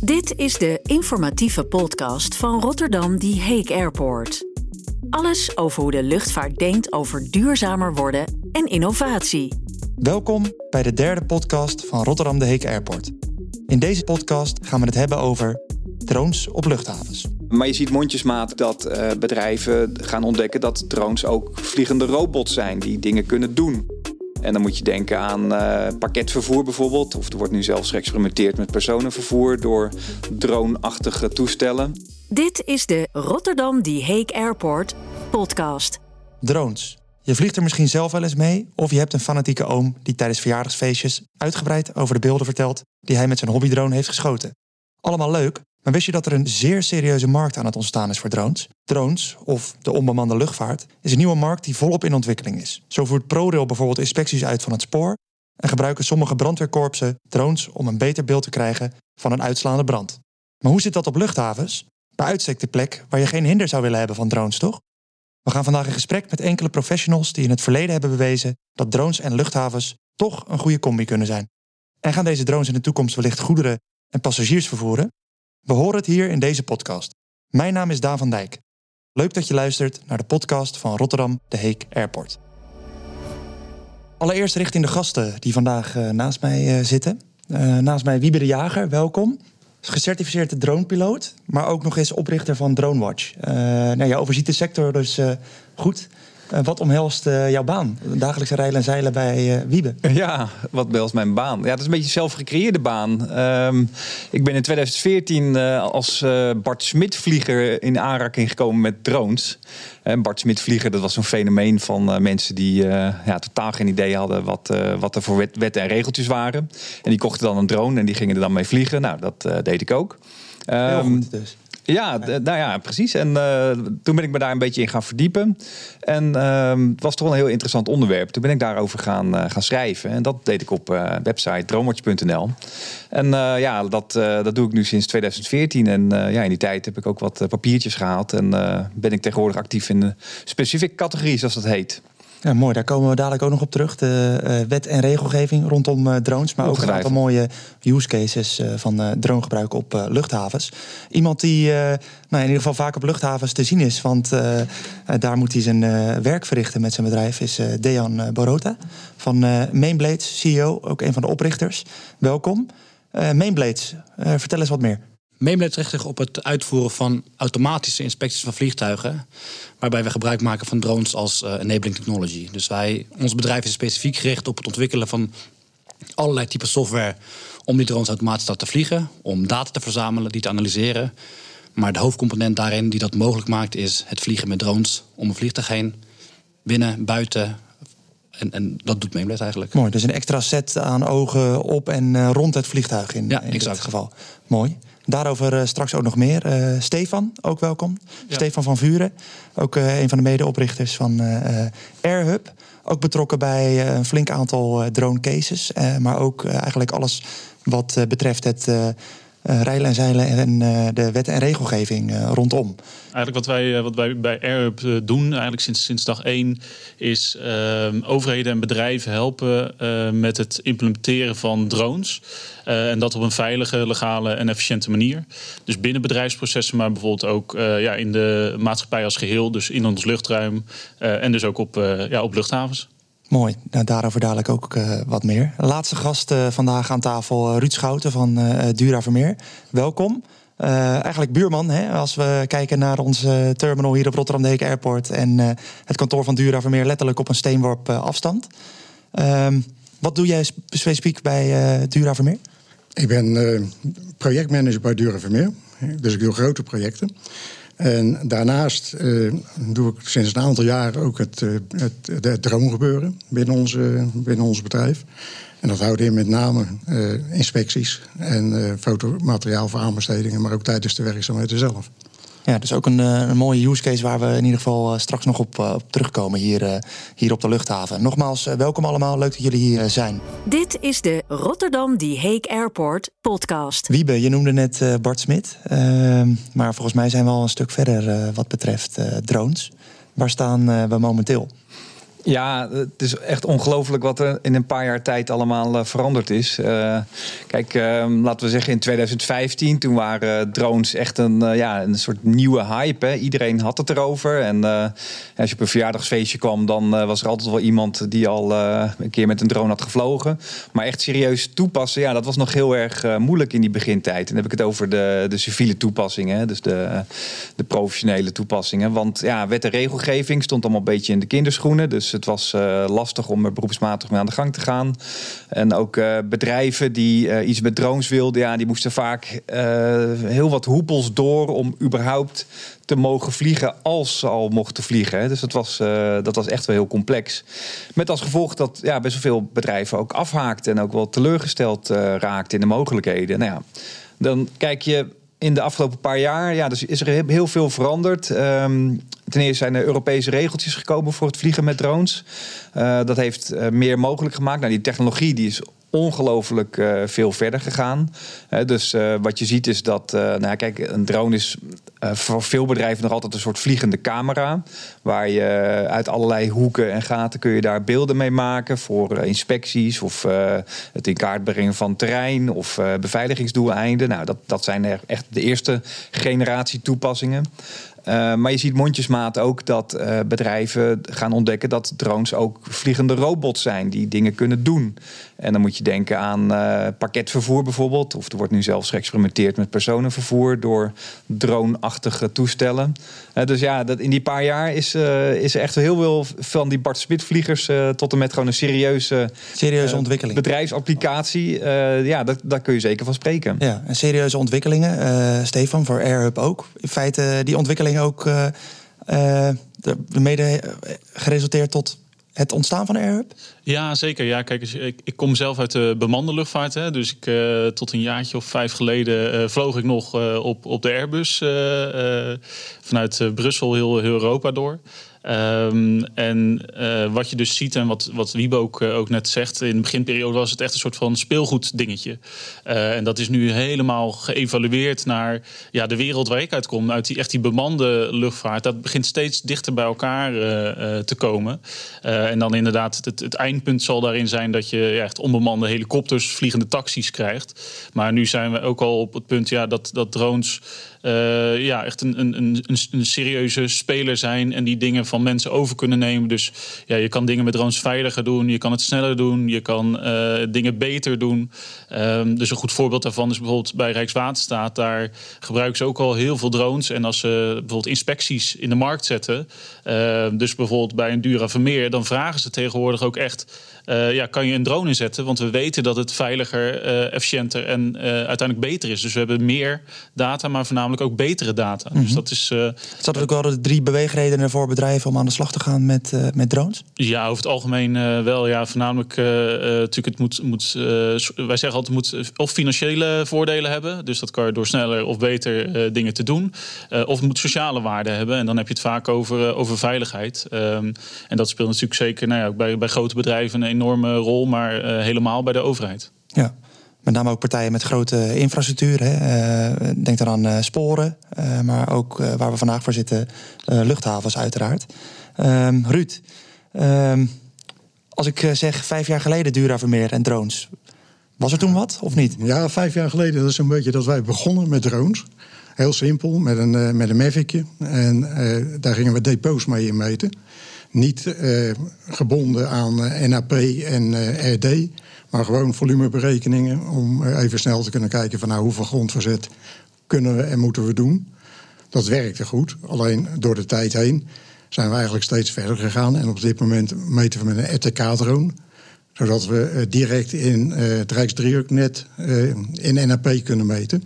Dit is de informatieve podcast van Rotterdam Die Hague Airport. Alles over hoe de luchtvaart denkt over duurzamer worden en innovatie. Welkom bij de derde podcast van Rotterdam De Hague Airport. In deze podcast gaan we het hebben over drones op luchthavens. Maar je ziet mondjesmaat dat uh, bedrijven gaan ontdekken dat drones ook vliegende robots zijn die dingen kunnen doen. En dan moet je denken aan uh, pakketvervoer bijvoorbeeld. Of er wordt nu zelfs geëxperimenteerd met personenvervoer door drone-achtige toestellen. Dit is de Rotterdam Die Hague Airport podcast. Drones. Je vliegt er misschien zelf wel eens mee, of je hebt een fanatieke oom die tijdens verjaardagsfeestjes uitgebreid over de beelden vertelt die hij met zijn hobbydrone heeft geschoten. Allemaal leuk, maar wist je dat er een zeer serieuze markt aan het ontstaan is voor drones? Drones, of de onbemande luchtvaart, is een nieuwe markt die volop in ontwikkeling is. Zo voert ProRail bijvoorbeeld inspecties uit van het spoor en gebruiken sommige brandweerkorpsen drones om een beter beeld te krijgen van een uitslaande brand. Maar hoe zit dat op luchthavens? Bij uitstek de plek waar je geen hinder zou willen hebben van drones, toch? We gaan vandaag in gesprek met enkele professionals die in het verleden hebben bewezen dat drones en luchthavens toch een goede combi kunnen zijn. En gaan deze drones in de toekomst wellicht goederen en passagiers vervoeren? We horen het hier in deze podcast. Mijn naam is Daan van Dijk. Leuk dat je luistert naar de podcast van Rotterdam De Heek Airport. Allereerst richting de gasten die vandaag uh, naast mij uh, zitten. Uh, naast mij Wiebe de Jager, welkom. Gecertificeerde dronepiloot, maar ook nog eens oprichter van DroneWatch. nou, je overziet de sector dus goed. Uh, wat omhelst uh, jouw baan? Dagelijkse rijden en zeilen bij uh, Wiebe. Ja, wat behelst mijn baan? Ja, dat is een beetje een zelfgecreëerde baan. Um, ik ben in 2014 als Bart Smit-vlieger in aanraking gekomen met drones. En Bart Smit-vlieger, dat was zo'n fenomeen van mensen die ja, totaal geen idee hadden wat, wat er voor wet, wetten en regeltjes waren. En die kochten dan een drone en die gingen er dan mee vliegen. Nou, dat deed ik ook. Um, Heel goed dus. Ja, nou ja, precies. En uh, toen ben ik me daar een beetje in gaan verdiepen. En uh, het was toch een heel interessant onderwerp. Toen ben ik daarover gaan, uh, gaan schrijven. En dat deed ik op uh, website droomwatch.nl. En ja, dat, dat doe ik nu sinds 2014. En ja, in die tijd heb ik ook wat papiertjes gehaald. En ben ik tegenwoordig actief in een specifieke categorie, zoals dat heet. Ja, mooi. Daar komen we dadelijk ook nog op terug. De uh, wet en regelgeving rondom uh, drones. Maar ook een aantal mooie use cases uh, van dronegebruik op luchthavens. Iemand die nou, in ieder geval vaak op luchthavens te zien is. Want daar moet hij zijn werk verrichten met zijn bedrijf. Is Dejan Borota van Mainblades, CEO. Ook een van de oprichters. Welkom. Mainblades, vertel eens wat meer. Mainblades richt zich op het uitvoeren van automatische inspecties van vliegtuigen. Waarbij we gebruik maken van drones als uh, enabling technology. Dus wij, ons bedrijf is specifiek gericht op het ontwikkelen van allerlei typen software. om die drones automatisch te laten vliegen. Om data te verzamelen, die te analyseren. Maar de hoofdcomponent daarin die dat mogelijk maakt is het vliegen met drones om een vliegtuig heen. Binnen, buiten, en, en, dat doet Mainblade eigenlijk. Mooi, dus een extra set aan ogen op en uh, rond het vliegtuig in, ja, in exact. dit geval. Mooi. Daarover uh, straks ook nog meer. Uh, Stefan, ook welkom. Ja. Stefan van Vuren, ook uh, een van de medeoprichters van AirHub. Ook betrokken bij een flink aantal drone cases. maar ook eigenlijk alles wat betreft het uh, en zeilen en uh, de wet en regelgeving uh, rondom. Eigenlijk wat wij, wat wij bij AirHub doen, eigenlijk sinds, sinds dag één, is ehm, overheden en bedrijven helpen met het implementeren van drones. en dat op een veilige, legale en efficiënte manier. Dus binnen bedrijfsprocessen, maar bijvoorbeeld ook ja, in de maatschappij als geheel, dus in ons luchtruim en dus ook op, ja, op luchthavens. Mooi, nou, daarover dadelijk ook uh, wat meer. Laatste gast uh, vandaag aan tafel, uh, Ruud Schouten van Dura Vermeer. Welkom. eigenlijk buurman, hè, als we kijken naar onze terminal hier op Rotterdam Deken Airport... en het kantoor van Dura Vermeer letterlijk op een steenworp afstand. Ehm, wat doe jij specifiek bij Dura Vermeer? Ik ben projectmanager bij Dura Vermeer, dus ik doe grote projecten. En daarnaast uh, doe ik sinds een aantal jaren ook het, uh, het, het droomgebeuren binnen, onze, binnen ons bedrijf. En dat houdt in met name uh, inspecties en fotomateriaal voor aanbestedingen, maar ook tijdens de werkzaamheden zelf. Ja, dus ook een, een, mooie use case waar we in ieder geval straks nog op, op terugkomen hier, hier op de luchthaven. Nogmaals, welkom allemaal. Leuk dat jullie hier zijn. Dit is de Rotterdam Die Hague Airport podcast. Wiebe, je noemde net Bart Smit. Uh, maar volgens mij zijn we al een stuk verder wat betreft drones. Waar staan we momenteel? Ja, het is echt ongelooflijk wat er in een paar jaar tijd allemaal uh, veranderd is. Uh, kijk, uh, laten we zeggen in 2015, toen waren drones echt een, ja, een soort nieuwe hype. Iedereen had het erover. En als je op een verjaardagsfeestje kwam, dan was er altijd wel iemand die al een keer met een drone had gevlogen. Maar echt serieus toepassen, ja, dat was nog heel erg moeilijk in die begintijd. En dan heb ik het over de, de civiele toepassingen, dus de, de professionele toepassingen. Want ja, wet en regelgeving stond allemaal een beetje in de kinderschoenen. Dus het was uh, lastig om er beroepsmatig mee aan de gang te gaan. En ook uh, bedrijven die uh, iets met drones wilden, ja, die moesten vaak heel wat hoepels door om überhaupt te mogen vliegen als ze al mochten vliegen. Dus dat was, dat was echt wel heel complex. Met als gevolg dat ja, best wel veel bedrijven ook afhaakten en ook wel teleurgesteld raakten in de mogelijkheden. Nou ja, dan kijk je in de afgelopen paar jaar, ja, dus is er heel veel veranderd. Um, ten eerste zijn er Europese regeltjes gekomen voor het vliegen met drones. Uh, dat heeft uh, meer mogelijk gemaakt. Nou, die technologie die is ongelooflijk uh, veel verder gegaan. dus wat je ziet is dat, nou kijk, een drone is voor veel bedrijven nog altijd een soort vliegende camera. Waar je uit allerlei hoeken en gaten kun je daar beelden mee maken voor inspecties of het in kaart brengen van terrein of beveiligingsdoeleinden. Nou, dat, dat zijn echt de eerste generatie toepassingen. Uh, maar je ziet mondjesmaat ook dat uh, bedrijven gaan ontdekken dat drones ook vliegende robots zijn die dingen kunnen doen. En dan moet je denken aan uh, pakketvervoer bijvoorbeeld. Of er wordt nu zelfs geëxperimenteerd met personenvervoer door drone-achtige toestellen. dus ja, dat in die paar jaar is, is er echt heel veel van die Bart Smit vliegers tot en met gewoon een serieuze, serieuze ontwikkeling. bedrijfsapplicatie. ja, dat, daar kun je zeker van spreken. Ja, en serieuze ontwikkelingen. Stefan, voor AirHub ook. In feite die ontwikkeling ook uh, uh, mede geresulteerd tot het ontstaan van AirHub? Ja, zeker. Ja, kijk, ik, ik kom zelf uit de bemande luchtvaart. Hè, dus ik, uh, tot een jaartje of vijf geleden uh, vloog ik nog op, op de Airbus vanuit Brussel heel, heel Europa door. Um, en uh, wat je dus ziet en wat, wat Wiebe ook, uh, ook net zegt, in de beginperiode was het echt een soort van speelgoed dingetje. Uh, en dat is nu helemaal geëvalueerd naar ja, de wereld waar ik uitkom, uit die, echt die bemande luchtvaart. Dat begint steeds dichter bij elkaar te komen. en dan inderdaad, het, het, eindpunt zal daarin zijn dat je ja, echt onbemande helikopters, vliegende taxis krijgt. Maar nu zijn we ook al op het punt ja, dat, dat drones uh, ja, echt een, een, een, een, serieuze speler zijn en die dingen van mensen over kunnen nemen. Dus ja, je kan dingen met drones veiliger doen, je kan het sneller doen, je kan uh, dingen beter doen. Um, dus een goed voorbeeld daarvan is bijvoorbeeld bij Rijkswaterstaat. Daar gebruiken ze ook al heel veel drones. En als ze bijvoorbeeld inspecties in de markt zetten, uh, dus bijvoorbeeld bij een Dura Vermeer, dan vragen ze tegenwoordig ook echt uh, ja, kan je een drone inzetten. Want we weten dat het veiliger, uh, efficiënter en uh, uiteindelijk beter is. Dus we hebben meer data, maar voornamelijk ook betere data. Mm -hmm. Dus dat is. Zat er ook wel de drie beweegredenen voor bedrijven om aan de slag te gaan met, met drones? Ja, over het algemeen wel. Ja, voornamelijk natuurlijk, het moet. moet wij zeggen altijd, het moet of financiële voordelen hebben. Dus dat kan je door sneller of beter dingen te doen. of het moet sociale waarde hebben. En dan heb je het vaak over, over veiligheid. Um, en dat speelt natuurlijk zeker nou ja, bij, bij grote bedrijven een enorme rol, maar uh, helemaal bij de overheid. Ja, met name ook partijen met grote infrastructuur. Hè. Uh, denk dan aan uh, sporen, maar ook waar we vandaag voor zitten, luchthavens uiteraard. Um, Ruud, um, als ik zeg vijf jaar geleden Dura Vermeer en drones, was er toen wat of niet? Ja, vijf jaar geleden, dat is een beetje dat wij begonnen met drones. Heel simpel, met een, met een Mavicje. En daar gingen we depots mee inmeten niet uh, gebonden aan uh, NAP en uh, RD, maar gewoon volumeberekeningen om even snel te kunnen kijken van nou hoeveel grondverzet kunnen we en moeten we doen. Dat werkte goed, alleen door de tijd heen zijn we eigenlijk steeds verder gegaan en op dit moment meten we met een RTK-drone zodat we direct in het Rijksdriehoeknet in NAP kunnen meten.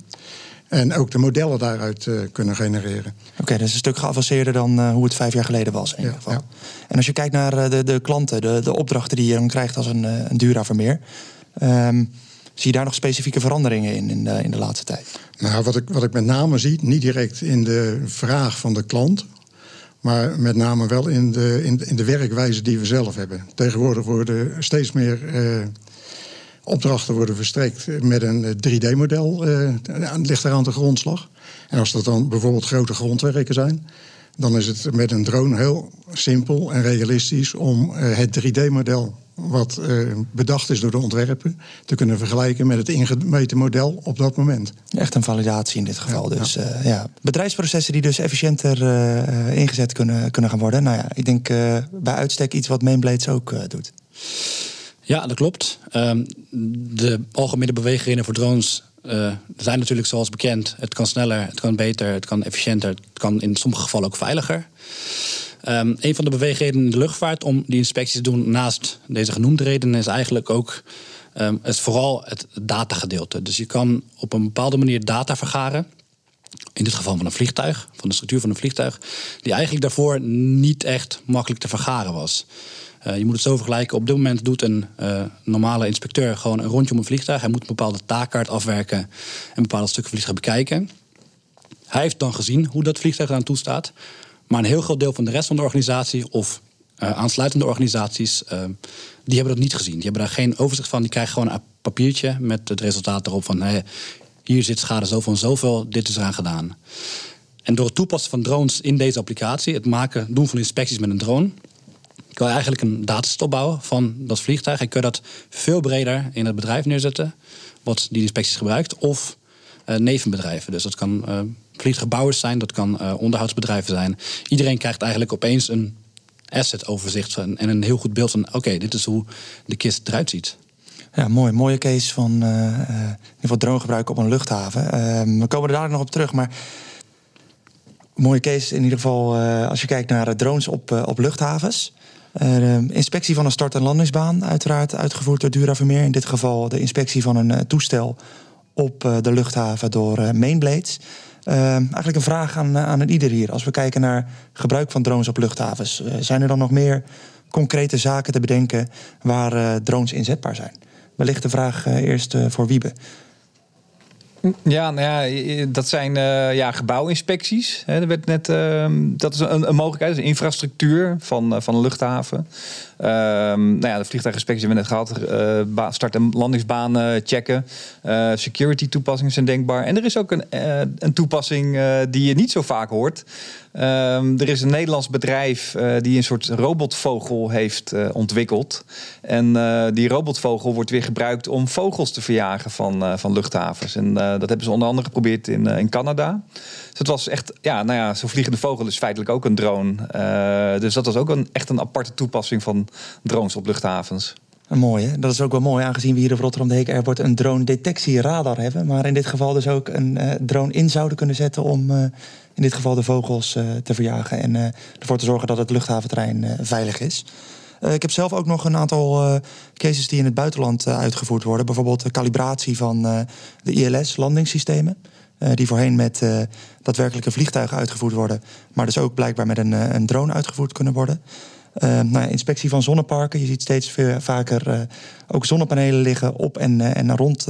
En ook de modellen daaruit uh, kunnen genereren. Oké, okay, dat is een stuk geavanceerder dan uh, hoe het vijf jaar geleden was. In ja, ieder geval. Ja. En als je kijkt naar uh, de, de klanten, de, de opdrachten die je dan krijgt als een, een Dura Vermeer. Um, zie je daar nog specifieke veranderingen in in de, in de laatste tijd? Nou, wat ik, wat ik met name zie, niet direct in de vraag van de klant. Maar met name wel in de, in, in de werkwijze die we zelf hebben. Tegenwoordig worden steeds meer opdrachten worden verstrekt met een 3D-model. Uh, ligt daar aan de grondslag. En als dat dan bijvoorbeeld grote grondwerken zijn, dan is het met een drone heel simpel en realistisch om het 3D-model wat bedacht is door de ontwerper te kunnen vergelijken met het ingemeten model op dat moment. Echt een validatie in dit geval. Ja, dus ja. Uh, ja. bedrijfsprocessen die dus efficiënter uh, ingezet kunnen, kunnen gaan worden. Nou ja, ik denk bij uitstek iets wat Mainblades ook doet. Ja, dat klopt. Um, de algemene beweegredenen voor drones zijn natuurlijk zoals bekend. Het kan sneller, het kan beter, het kan efficiënter, het kan in sommige gevallen ook veiliger. Um, een van de beweegredenen in de luchtvaart om die inspecties te doen, naast deze genoemde redenen, is eigenlijk ook het, vooral het datagedeelte. Dus je kan op een bepaalde manier data vergaren. In dit geval van een vliegtuig, van de structuur van een vliegtuig, die eigenlijk daarvoor niet echt makkelijk te vergaren was. Uh, je moet het zo vergelijken. Op dit moment doet een uh, normale inspecteur gewoon een rondje om een vliegtuig. Hij moet een bepaalde taakkaart afwerken en bepaalde stukken vliegtuig bekijken. Hij heeft dan gezien hoe dat vliegtuig eraan toe staat. Maar een heel groot deel van de rest van de organisatie of uh, aansluitende organisaties, die hebben dat niet gezien. Die hebben daar geen overzicht van. Die krijgen gewoon een papiertje met het resultaat erop van hier zit schade zoveel en zoveel, dit is eraan gedaan. En door het toepassen van drones in deze applicatie, het maken, doen van inspecties met een drone, kan je eigenlijk een dataset opbouwen van dat vliegtuig. Kun je dat veel breder in het bedrijf neerzetten, wat die inspecties gebruikt, of uh, nevenbedrijven. Dus dat kan vliegtuigbouwers zijn, dat kan uh, onderhoudsbedrijven zijn. Iedereen krijgt eigenlijk opeens een asset-overzicht van, en een heel goed beeld van: oké, dit is hoe de kist eruit ziet. Ja, mooi. Mooie case van uh, in ieder geval dronegebruik op een luchthaven. Uh, we komen er dadelijk nog op terug, maar mooie case in ieder geval als je kijkt naar drones op, op luchthavens. De inspectie van een start- en landingsbaan, uiteraard uitgevoerd door Dura Vermeer. In dit geval de inspectie van een toestel op de luchthaven door Mainblades. Eigenlijk een vraag aan, aan ieder hier. Als we kijken naar gebruik van drones op luchthavens, zijn er dan nog meer concrete zaken te bedenken waar drones inzetbaar zijn? Wellicht de vraag eerst voor Wiebe. Ja, nou ja, dat zijn uh, ja, gebouwinspecties. Hè, er werd net, uh, dat is een, een mogelijkheid, dus infrastructuur van, uh, van luchthaven. Um, nou ja, de vliegtuiginspectie hebben we net gehad. Uh, start- en landingsbanen checken. Uh, security toepassingen zijn denkbaar. En er is ook een, uh, een toepassing die je niet zo vaak hoort. Um, er is een Nederlands bedrijf die een soort robotvogel heeft ontwikkeld. En die robotvogel wordt weer gebruikt om vogels te verjagen van, van luchthavens. En dat hebben ze onder andere geprobeerd in, in Canada. Dus het was echt, ja, nou ja, zo'n vliegende vogel is feitelijk ook een drone. Dus dat was ook een, echt een aparte toepassing van drones op luchthavens. Mooi? Dat is ook wel mooi, aangezien we hier op Rotterdam de Heek Airport een drone-detectieradar hebben. Maar in dit geval dus ook een uh, drone in zouden kunnen zetten om uh, in dit geval de vogels uh, te verjagen. En ervoor te zorgen dat het luchthaventerrein veilig is. ik heb zelf ook nog een aantal cases die in het buitenland uitgevoerd worden. Bijvoorbeeld de calibratie van de ILS-landingssystemen. Die voorheen met daadwerkelijke vliegtuigen uitgevoerd worden. Maar dus ook blijkbaar met een, een drone uitgevoerd kunnen worden. Nou ja, inspectie van zonneparken. Je ziet steeds veel, vaker ook zonnepanelen liggen op en, en rond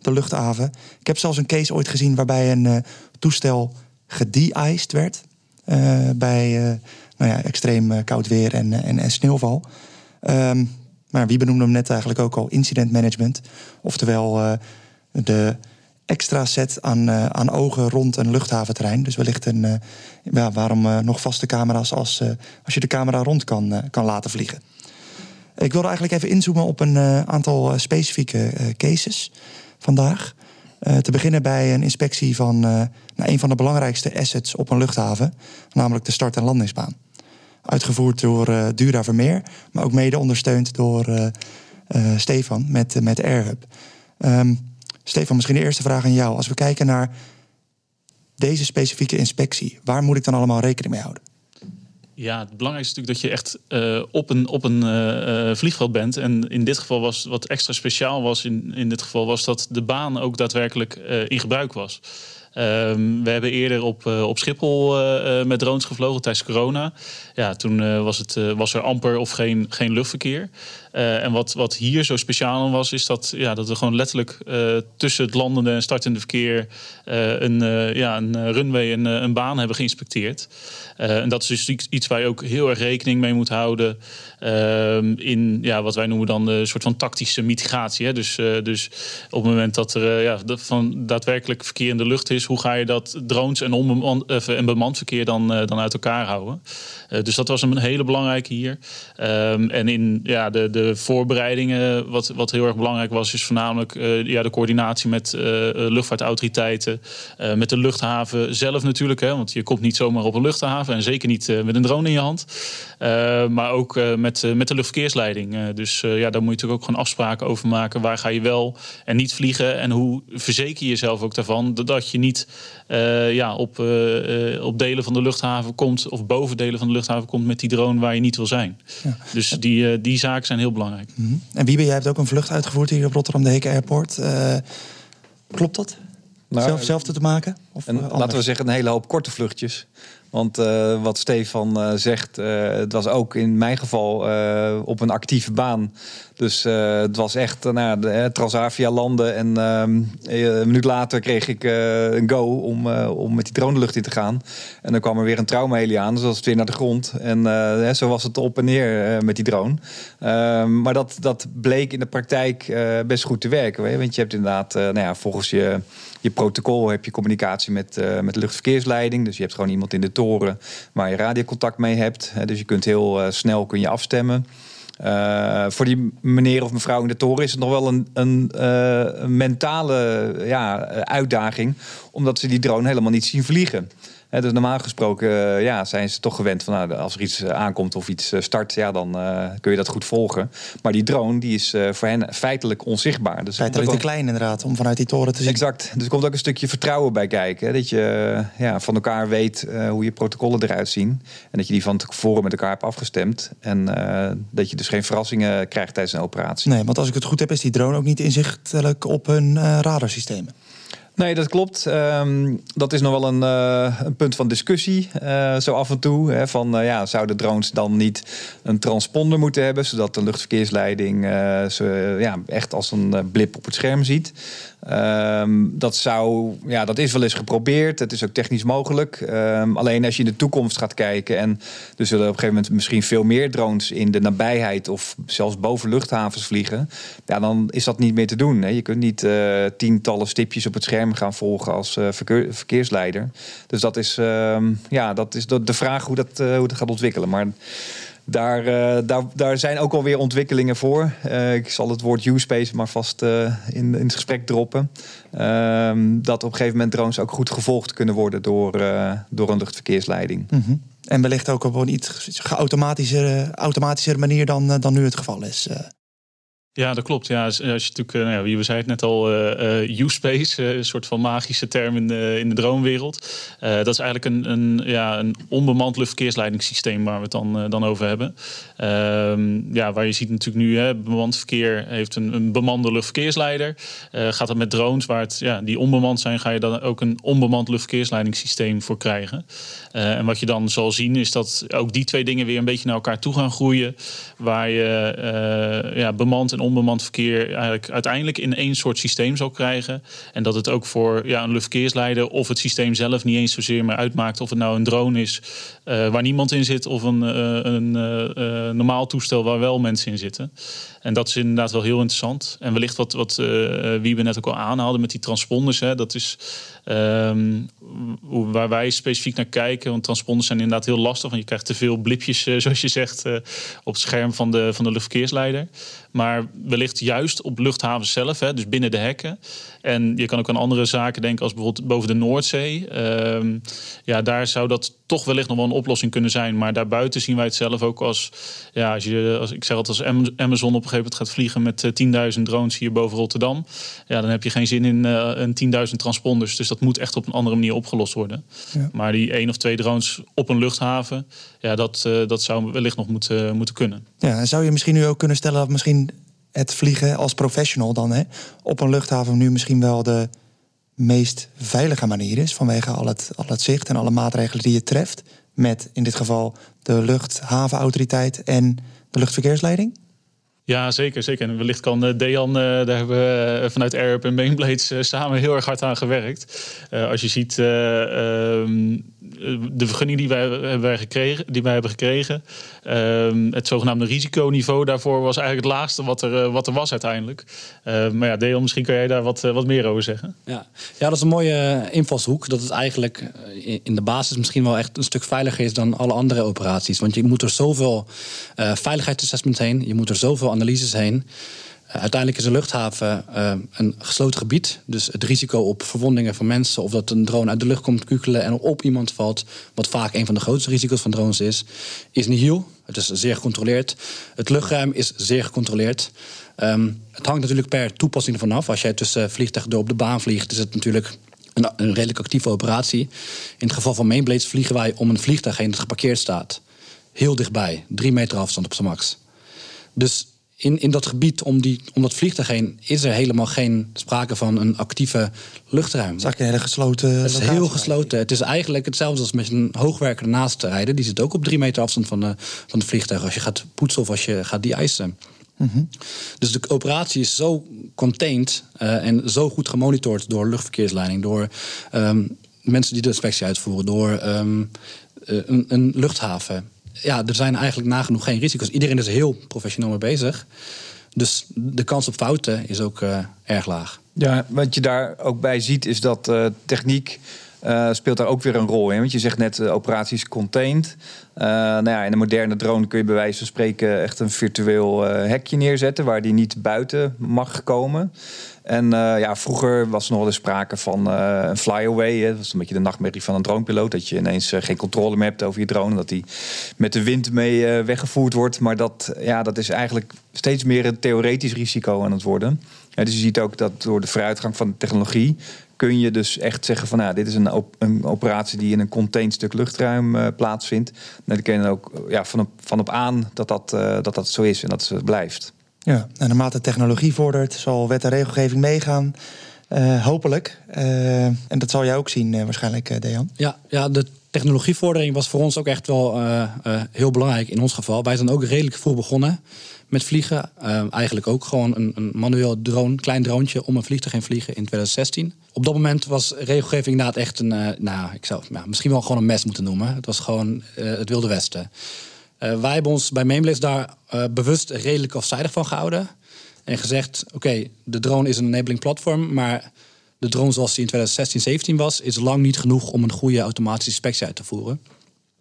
de luchthaven. Ik heb zelfs een case ooit gezien waarbij een toestel gede-iced werd. bij nou ja, extreem koud weer en, en, sneeuwval. Um, maar wie benoemde hem net eigenlijk ook al incident management. Oftewel de extra set aan, uh, aan ogen rond een luchthaventerrein. Dus wellicht een, uh, ja, waarom uh, nog vaste camera's als, als je de camera rond kan, kan laten vliegen. Ik wilde eigenlijk even inzoomen op een aantal specifieke cases vandaag. te beginnen bij een inspectie van nou, een van de belangrijkste assets op een luchthaven, namelijk de start- en landingsbaan. Uitgevoerd door Dura Vermeer, maar ook mede ondersteund door Stefan met, met AirHub. Um, Stefan, misschien de eerste vraag aan jou. Als we kijken naar deze specifieke inspectie, waar moet ik dan allemaal rekening mee houden? Ja, het belangrijkste is natuurlijk dat je echt uh, op een, op een uh, vliegveld bent. En in dit geval was wat extra speciaal was, in, in dit geval was dat de baan ook daadwerkelijk in gebruik was. Um, we hebben eerder op, op Schiphol met drones gevlogen tijdens corona. Ja, toen was, het, was er amper of geen, geen luchtverkeer. En wat, wat hier zo speciaal aan was, is dat, ja, dat we gewoon letterlijk tussen het landende en startende verkeer een, ja, een runway en een baan hebben geïnspecteerd. en dat is dus iets, waar je ook heel erg rekening mee moet houden ehm, in ja, wat wij noemen dan een soort van tactische mitigatie. Hè? Dus, dus op het moment dat er ja, van daadwerkelijk verkeer in de lucht is hoe ga je dat drones en, onbemand, en bemand verkeer dan, dan uit elkaar houden. dus dat was een hele belangrijke hier. Ehm, en in ja, de voorbereidingen, wat, wat heel erg belangrijk was, is voornamelijk ja, de coördinatie met luchtvaartautoriteiten, met de luchthaven zelf natuurlijk. Hè, want je komt niet zomaar op een luchthaven en zeker niet met een drone in je hand. maar ook met, met de luchtverkeersleiding. dus ja, daar moet je natuurlijk ook gewoon afspraken over maken. Waar ga je wel en niet vliegen? En hoe verzeker je jezelf ook daarvan dat je niet uh, ja, op, uh, op delen van de luchthaven komt of boven delen van de luchthaven komt met die drone waar je niet wil zijn. Ja. Dus die, die zaken zijn heel belangrijk. Mm -hmm. En Wiebe, jij hebt ook een vlucht uitgevoerd hier op Rotterdam de Heke Airport. klopt dat? Nou, Zelf, zelf te maken? Of en, laten we zeggen een hele hoop korte vluchtjes. Want uh, wat Stefan uh, zegt, uh, het was ook in mijn geval op een actieve baan. Dus het was echt nou, de, Transavia landen. En ehm, een minuut later kreeg ik een go om, om met die drone de lucht in te gaan. En dan kwam er weer een trauma aan, dus was het weer naar de grond. En zo was het op en neer met die drone. Ehm, maar dat, dat bleek in de praktijk best goed te werken. Weet? Want je hebt inderdaad, nou ja, volgens je je protocol heb je communicatie met, met de luchtverkeersleiding. Dus je hebt gewoon iemand in de waar je radiocontact mee hebt. dus je kunt heel uh, snel kun je afstemmen. Uh, voor die meneer of mevrouw in de toren is het nog wel een, een, een mentale ja, uitdaging. Omdat ze die drone helemaal niet zien vliegen dus normaal gesproken eh, ja, zijn ze toch gewend van nou, als er iets eh, aankomt of iets eh, start, ja, dan kun je dat goed volgen. Maar die drone die is voor hen feitelijk onzichtbaar. Dus feitelijk te klein inderdaad, om vanuit die toren te zien. Exact. Dus er komt ook een stukje vertrouwen bij kijken. Hè, dat je ja, van elkaar weet hoe je protocollen eruit zien. En dat je die van tevoren met elkaar hebt afgestemd. En dat je dus geen verrassingen krijgt tijdens een operatie. Nee, want als ik het goed heb, is die drone ook niet inzichtelijk op hun radarsystemen. Nee, dat klopt. Ehm, dat is nog wel een, uh, een punt van discussie. Uh, zo af en toe. Hè, van uh, ja, zouden drones dan niet een transponder moeten hebben, zodat de luchtverkeersleiding ze ja, echt als een blip op het scherm ziet. Um, dat, zou, ja, dat is wel eens geprobeerd. Het is ook technisch mogelijk. Um, alleen als je in de toekomst gaat kijken en er zullen op een gegeven moment misschien veel meer drones in de nabijheid of zelfs boven luchthavens vliegen, ja, dan is dat niet meer te doen. Hè. Je kunt niet tientallen stipjes op het scherm gaan volgen als verkeer, verkeersleider. Dus dat is, um, ja, dat is de, vraag hoe dat, uh, hoe dat gaat ontwikkelen. Maar daar, uh, daar, daar zijn ook alweer ontwikkelingen voor. Ik zal het woord U-Space maar vast in, in het gesprek droppen. Ehm, dat op een gegeven moment drones ook goed gevolgd kunnen worden door, door een luchtverkeersleiding. -hmm. En wellicht ook op een iets geautomatischer automatischer manier dan, dan nu het geval is. Ja, dat klopt. Ja, als je natuurlijk, nou ja, wie we zei het net al, uh, U-space, een soort van magische term in de, in de droomwereld. dat is eigenlijk een, een, ja, een onbemand luchtverkeersleidingssysteem waar we het dan, dan over hebben. Ehm, ja, waar je ziet natuurlijk nu, hè, bemand verkeer heeft een, een bemande luchtverkeersleider. gaat dat met drones, waar het, ja, die onbemand zijn, ga je dan ook een onbemand luchtverkeersleidingssysteem voor krijgen. En wat je dan zal zien, is dat ook die twee dingen weer een beetje naar elkaar toe gaan groeien. Waar je ja, bemand en onbemand verkeer eigenlijk uiteindelijk in één soort systeem zal krijgen. En dat het ook voor ja, een luchtverkeersleider of het systeem zelf niet eens zozeer meer uitmaakt of het nou een drone is uh, waar niemand in zit of een, uh, een uh, normaal toestel waar wel mensen in zitten. En dat is inderdaad wel heel interessant. En wellicht wat, wat Wiebe net ook al aanhaalde met die transponders. Hè, dat is um, waar wij specifiek naar kijken. Want transponders zijn inderdaad heel lastig. Want je krijgt te veel blipjes, zoals je zegt, op het scherm van de, van de luchtverkeersleider. Maar wellicht juist op luchthavens zelf, hè, dus binnen de hekken. En je kan ook aan andere zaken denken, als bijvoorbeeld boven de Noordzee. Um, ja, daar zou dat toch wellicht nog wel een oplossing kunnen zijn. Maar daarbuiten zien wij het zelf ook als, ja, als je, als, ik zeg altijd, als Amazon op een gegeven moment gaat vliegen met 10.000 eh, drones hier boven Rotterdam. Ja, dan heb je geen zin in uh, een 10.000 transponders. Dus dat moet echt op een andere manier opgelost worden. Ja. Maar die één of twee drones op een luchthaven, ja, dat, uh, dat zou wellicht nog moeten, moeten kunnen. Ja, en zou je misschien nu ook kunnen stellen dat misschien het vliegen als professional dan hè, op een luchthaven nu misschien wel de meest veilige manier is. Vanwege al het, al het zicht en alle maatregelen die je treft. Met in dit geval de luchthavenautoriteit en de luchtverkeersleiding? Ja, zeker. zeker. En wellicht kan uh, Dejan, uh, daar hebben we uh, vanuit Airp en Mainblades samen heel erg hard aan gewerkt. als je ziet, ehm, de vergunning die wij, hebben gekregen, die wij hebben gekregen, ehm, het zogenaamde risiconiveau daarvoor was eigenlijk het laagste wat er, wat er was uiteindelijk. maar ja, Deel, misschien kan jij daar wat, wat meer over zeggen. Ja. ja, dat is een mooie invalshoek. Dat het eigenlijk in de basis misschien wel echt een stuk veiliger is dan alle andere operaties. Want je moet er zoveel uh, veiligheidsassessment heen, je moet er zoveel analyses heen. Eh, uiteindelijk is een luchthaven uh, een gesloten gebied. Dus het risico op verwondingen van mensen... of dat een drone uit de lucht komt kukelen en op iemand valt... wat vaak een van de grootste risico's van drones is, is nihil. Het is zeer gecontroleerd. Het luchtruim is zeer gecontroleerd. Um, het hangt natuurlijk per toepassing ervan af. Als jij tussen vliegtuigen door op de baan vliegt... is het natuurlijk een, een redelijk actieve operatie. In het geval van mainblades vliegen wij om een vliegtuig heen dat geparkeerd staat. Heel dichtbij, drie meter afstand op zijn max. Dus in, in dat gebied om, die, om dat vliegtuig heen is er helemaal geen sprake van een actieve luchtruim. Het is eigenlijk een hele gesloten. Het is heel gesloten. Het is eigenlijk hetzelfde als met een hoogwerker ernaast te rijden. Die zit ook op drie meter afstand van, de, van het vliegtuig als je gaat poetsen of als je gaat die eisen. Mhm. Dus de operatie is zo contained uh, en zo goed gemonitord door luchtverkeersleiding, door um, mensen die de inspectie uitvoeren, door um, een, een luchthaven ja, er zijn eigenlijk nagenoeg geen risico's. Iedereen is heel professioneel mee bezig. Dus de kans op fouten is ook uh, erg laag. Ja, wat je daar ook bij ziet is dat uh, techniek uh, speelt daar ook weer een rol in. Want je zegt net operaties contained. Nou ja, in een moderne drone kun je bij wijze van spreken echt een virtueel hekje neerzetten waar die niet buiten mag komen. En ja, vroeger was er nog wel eens sprake van een flyaway. Hè. Dat was een beetje de nachtmerrie van een dronepiloot. Dat je ineens geen controle meer hebt over je drone. Dat die met de wind mee weggevoerd wordt. Maar dat, ja, dat is eigenlijk steeds meer een theoretisch risico aan het worden. Ja, dus je ziet ook dat door de vooruitgang van de technologie kun je dus echt zeggen van nou, dit is een, een operatie die in een contained stuk luchtruim plaatsvindt. Nou, dan kun je ook ja, van, van op aan dat dat, dat dat zo is en dat het blijft. Ja, en naarmate technologie vordert, zal wet en regelgeving meegaan. Uh, hopelijk. en dat zal jij ook zien waarschijnlijk, Dejan. Ja, ja, de technologievordering was voor ons ook echt wel heel belangrijk in ons geval. Wij zijn ook redelijk vroeg begonnen met vliegen. Eigenlijk ook gewoon een, een, manueel drone, klein droontje om een vliegtuig heen vliegen in 2016. Op dat moment was regelgeving inderdaad echt een, nou, ik zou misschien wel gewoon een mes moeten noemen. Het was gewoon het Wilde Westen. Wij hebben ons bij Mainblaze daar bewust redelijk afzijdig van gehouden. En gezegd, oké, de drone is een enabling platform, maar de drone zoals die in 2016, 17 was, is lang niet genoeg om een goede automatische inspectie uit te voeren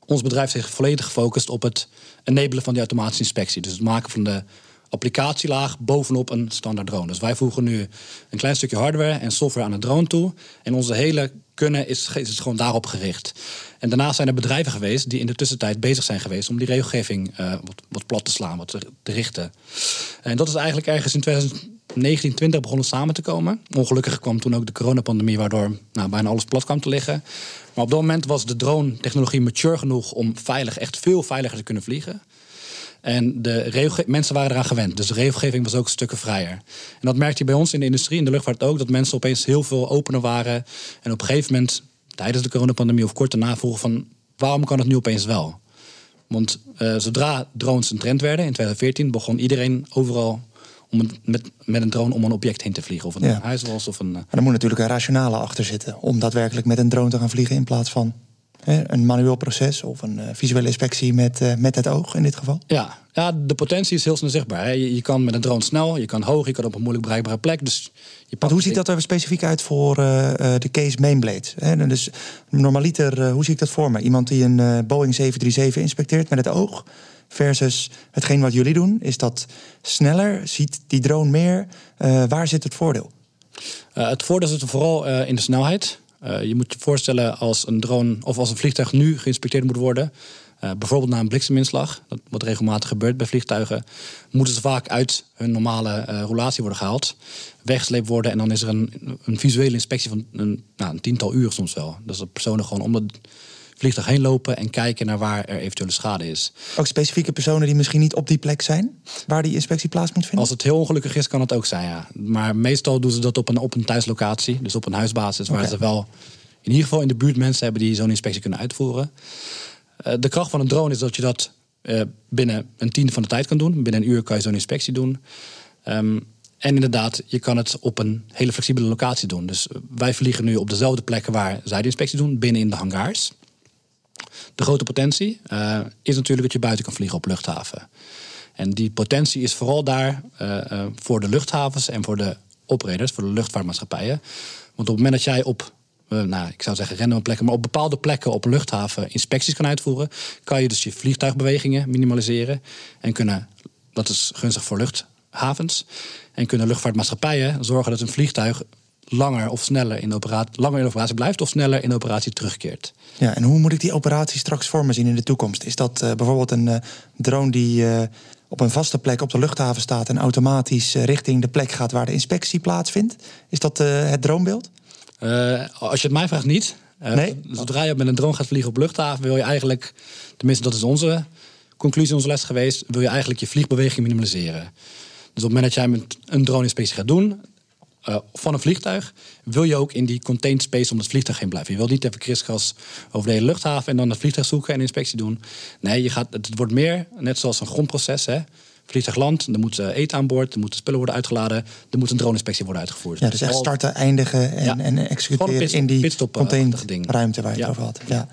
ons bedrijf zich volledig gefocust op het enabelen van die automatische inspectie. Dus het maken van de applicatielaag bovenop een standaard drone. Dus wij voegen nu een klein stukje hardware en software aan de drone toe. En onze hele kunnen is, is gewoon daarop gericht. En daarnaast zijn er bedrijven geweest die in de tussentijd bezig zijn geweest om die regelgeving wat, wat, plat te slaan, wat te, te, richten. En dat is eigenlijk ergens in 2019, 20 begonnen samen te komen. Ongelukkig kwam toen ook de coronapandemie, waardoor nou, bijna alles plat kwam te liggen. Maar op dat moment was de drone-technologie mature genoeg om veilig, echt veel veiliger te kunnen vliegen. En de mensen waren eraan gewend. Dus de regelgeving was ook stukken vrijer. En dat merkte je bij ons in de industrie, in de luchtvaart ook, dat mensen opeens heel veel opener waren. En op een gegeven moment, tijdens de coronapandemie of kort daarna, vroegen van waarom kan het nu opeens wel? Want uh, zodra drones een trend werden in 2014, begon iedereen overal om een, met, met een drone om een object heen te vliegen. Of een ja. huiswas of een. Eh, maar er moet natuurlijk een rationale achter zitten om daadwerkelijk met een drone te gaan vliegen in plaats van een manueel proces of een uh, visuele inspectie met, uh, met het oog in dit geval? Ja, ja de potentie is heel snel zichtbaar. Hè. Je, je, kan met een drone snel, je kan hoog, je kan op een moeilijk bereikbare plek. Dus je hoe ziet dat er specifiek uit voor uh, de case mainblade? Hè? Dus normaliter, hoe zie ik dat voor me? Iemand die een Boeing 737 inspecteert met het oog versus hetgeen wat jullie doen? Is dat sneller? Ziet die drone meer? Waar zit het voordeel? Het voordeel zit vooral in de snelheid. Je moet je voorstellen als een drone of als een vliegtuig nu geïnspecteerd moet worden. bijvoorbeeld na een blikseminslag, dat wat regelmatig gebeurt bij vliegtuigen, moeten ze vaak uit hun normale roulatie worden gehaald, weggesleept worden en dan is er een, een visuele inspectie van een, nou, een tiental uur soms wel. Dus dat personen gewoon om de vliegtuig heen lopen en kijken naar waar er eventuele schade is. Ook specifieke personen die misschien niet op die plek zijn, waar die inspectie plaats moet vinden? Als het heel ongelukkig is, kan het ook zijn, ja. Maar meestal doen ze dat op een, op een thuislocatie, dus op een huisbasis, waar ze wel in ieder geval in de buurt mensen hebben die zo'n inspectie kunnen uitvoeren. Uh, de kracht van een drone is dat je dat uh, binnen een tiende van de tijd kan doen. Binnen een uur kan je zo'n inspectie doen. Um, en inderdaad, je kan het op een hele flexibele locatie doen. Dus wij vliegen nu op dezelfde plekken waar zij de inspectie doen, binnen in de hangars. De grote potentie uh, is natuurlijk dat je buiten kan vliegen op luchthaven. En die potentie is vooral daar uh, voor de luchthavens en voor de operators, voor de luchtvaartmaatschappijen. Want op het moment dat jij op nou, ik zou zeggen random plekken, maar op bepaalde plekken op luchthaven inspecties kan uitvoeren, kan je dus je vliegtuigbewegingen minimaliseren en kunnen, dat is gunstig voor luchthavens, en kunnen luchtvaartmaatschappijen zorgen dat een vliegtuig langer of sneller in operatie, langer in operatie blijft of sneller in operatie terugkeert. Ja, en hoe moet ik die operatie straks voor me zien in de toekomst? Is dat uh, bijvoorbeeld een uh, drone die uh, op een vaste plek op de luchthaven staat en automatisch richting de plek gaat waar de inspectie plaatsvindt? Is dat het droombeeld? als je het mij vraagt, niet. nee? Zodra je met een drone gaat vliegen op luchthaven, wil je eigenlijk, tenminste dat is onze conclusie, onze les geweest, wil je eigenlijk je vliegbeweging minimaliseren. Dus op het moment dat jij met een drone-inspectie gaat doen, uh, van een vliegtuig, wil je ook in die contained space om het vliegtuig heen blijven. Je wil niet even kriskras over de hele luchthaven en dan het vliegtuig zoeken en inspectie doen. Nee, je gaat, het wordt meer net zoals een grondproces. Hè. Vliegtuig land, er moet uh, eten aan boord, er moeten spullen worden uitgeladen, er moet een drone-inspectie worden uitgevoerd. Ja, dus echt starten, eindigen en, ja. en executeren in die contained ruimte waar je het over had. Ja.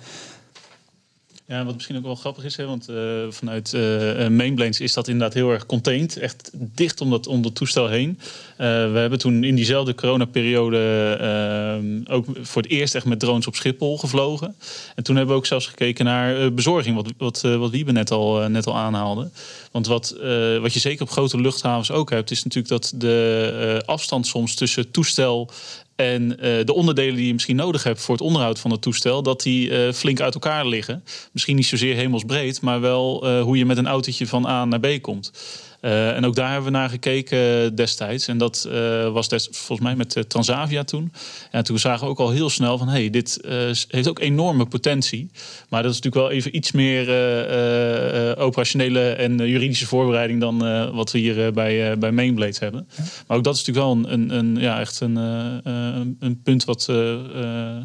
Ja, wat misschien ook wel grappig is, hè, want uh, vanuit uh, is dat inderdaad heel erg contained. Echt dicht om dat, om dat toestel heen. Uh, we hebben toen in diezelfde coronaperiode ook voor het eerst echt met drones op Schiphol gevlogen. En toen hebben we ook zelfs gekeken naar bezorging, wat, wat, wat Wiebe net al, net al aanhaalde. Want wat, wat je zeker op grote luchthavens ook hebt, is natuurlijk dat de afstand soms tussen toestel en uh, de onderdelen die je misschien nodig hebt voor het onderhoud van het toestel, dat die uh, flink uit elkaar liggen. Misschien niet zozeer hemelsbreed, maar wel uh, hoe je met een autootje van A naar B komt. Uh, en ook daar hebben we naar gekeken destijds. En dat uh, was des, volgens mij met Transavia toen. En toen zagen we ook al heel snel van... hey, dit heeft ook enorme potentie. Maar dat is natuurlijk wel even iets meer operationele en juridische voorbereiding... dan wat we hier bij, bij Mainblade hebben. Maar ook dat is natuurlijk wel een, een, een ja, echt een, een punt wat,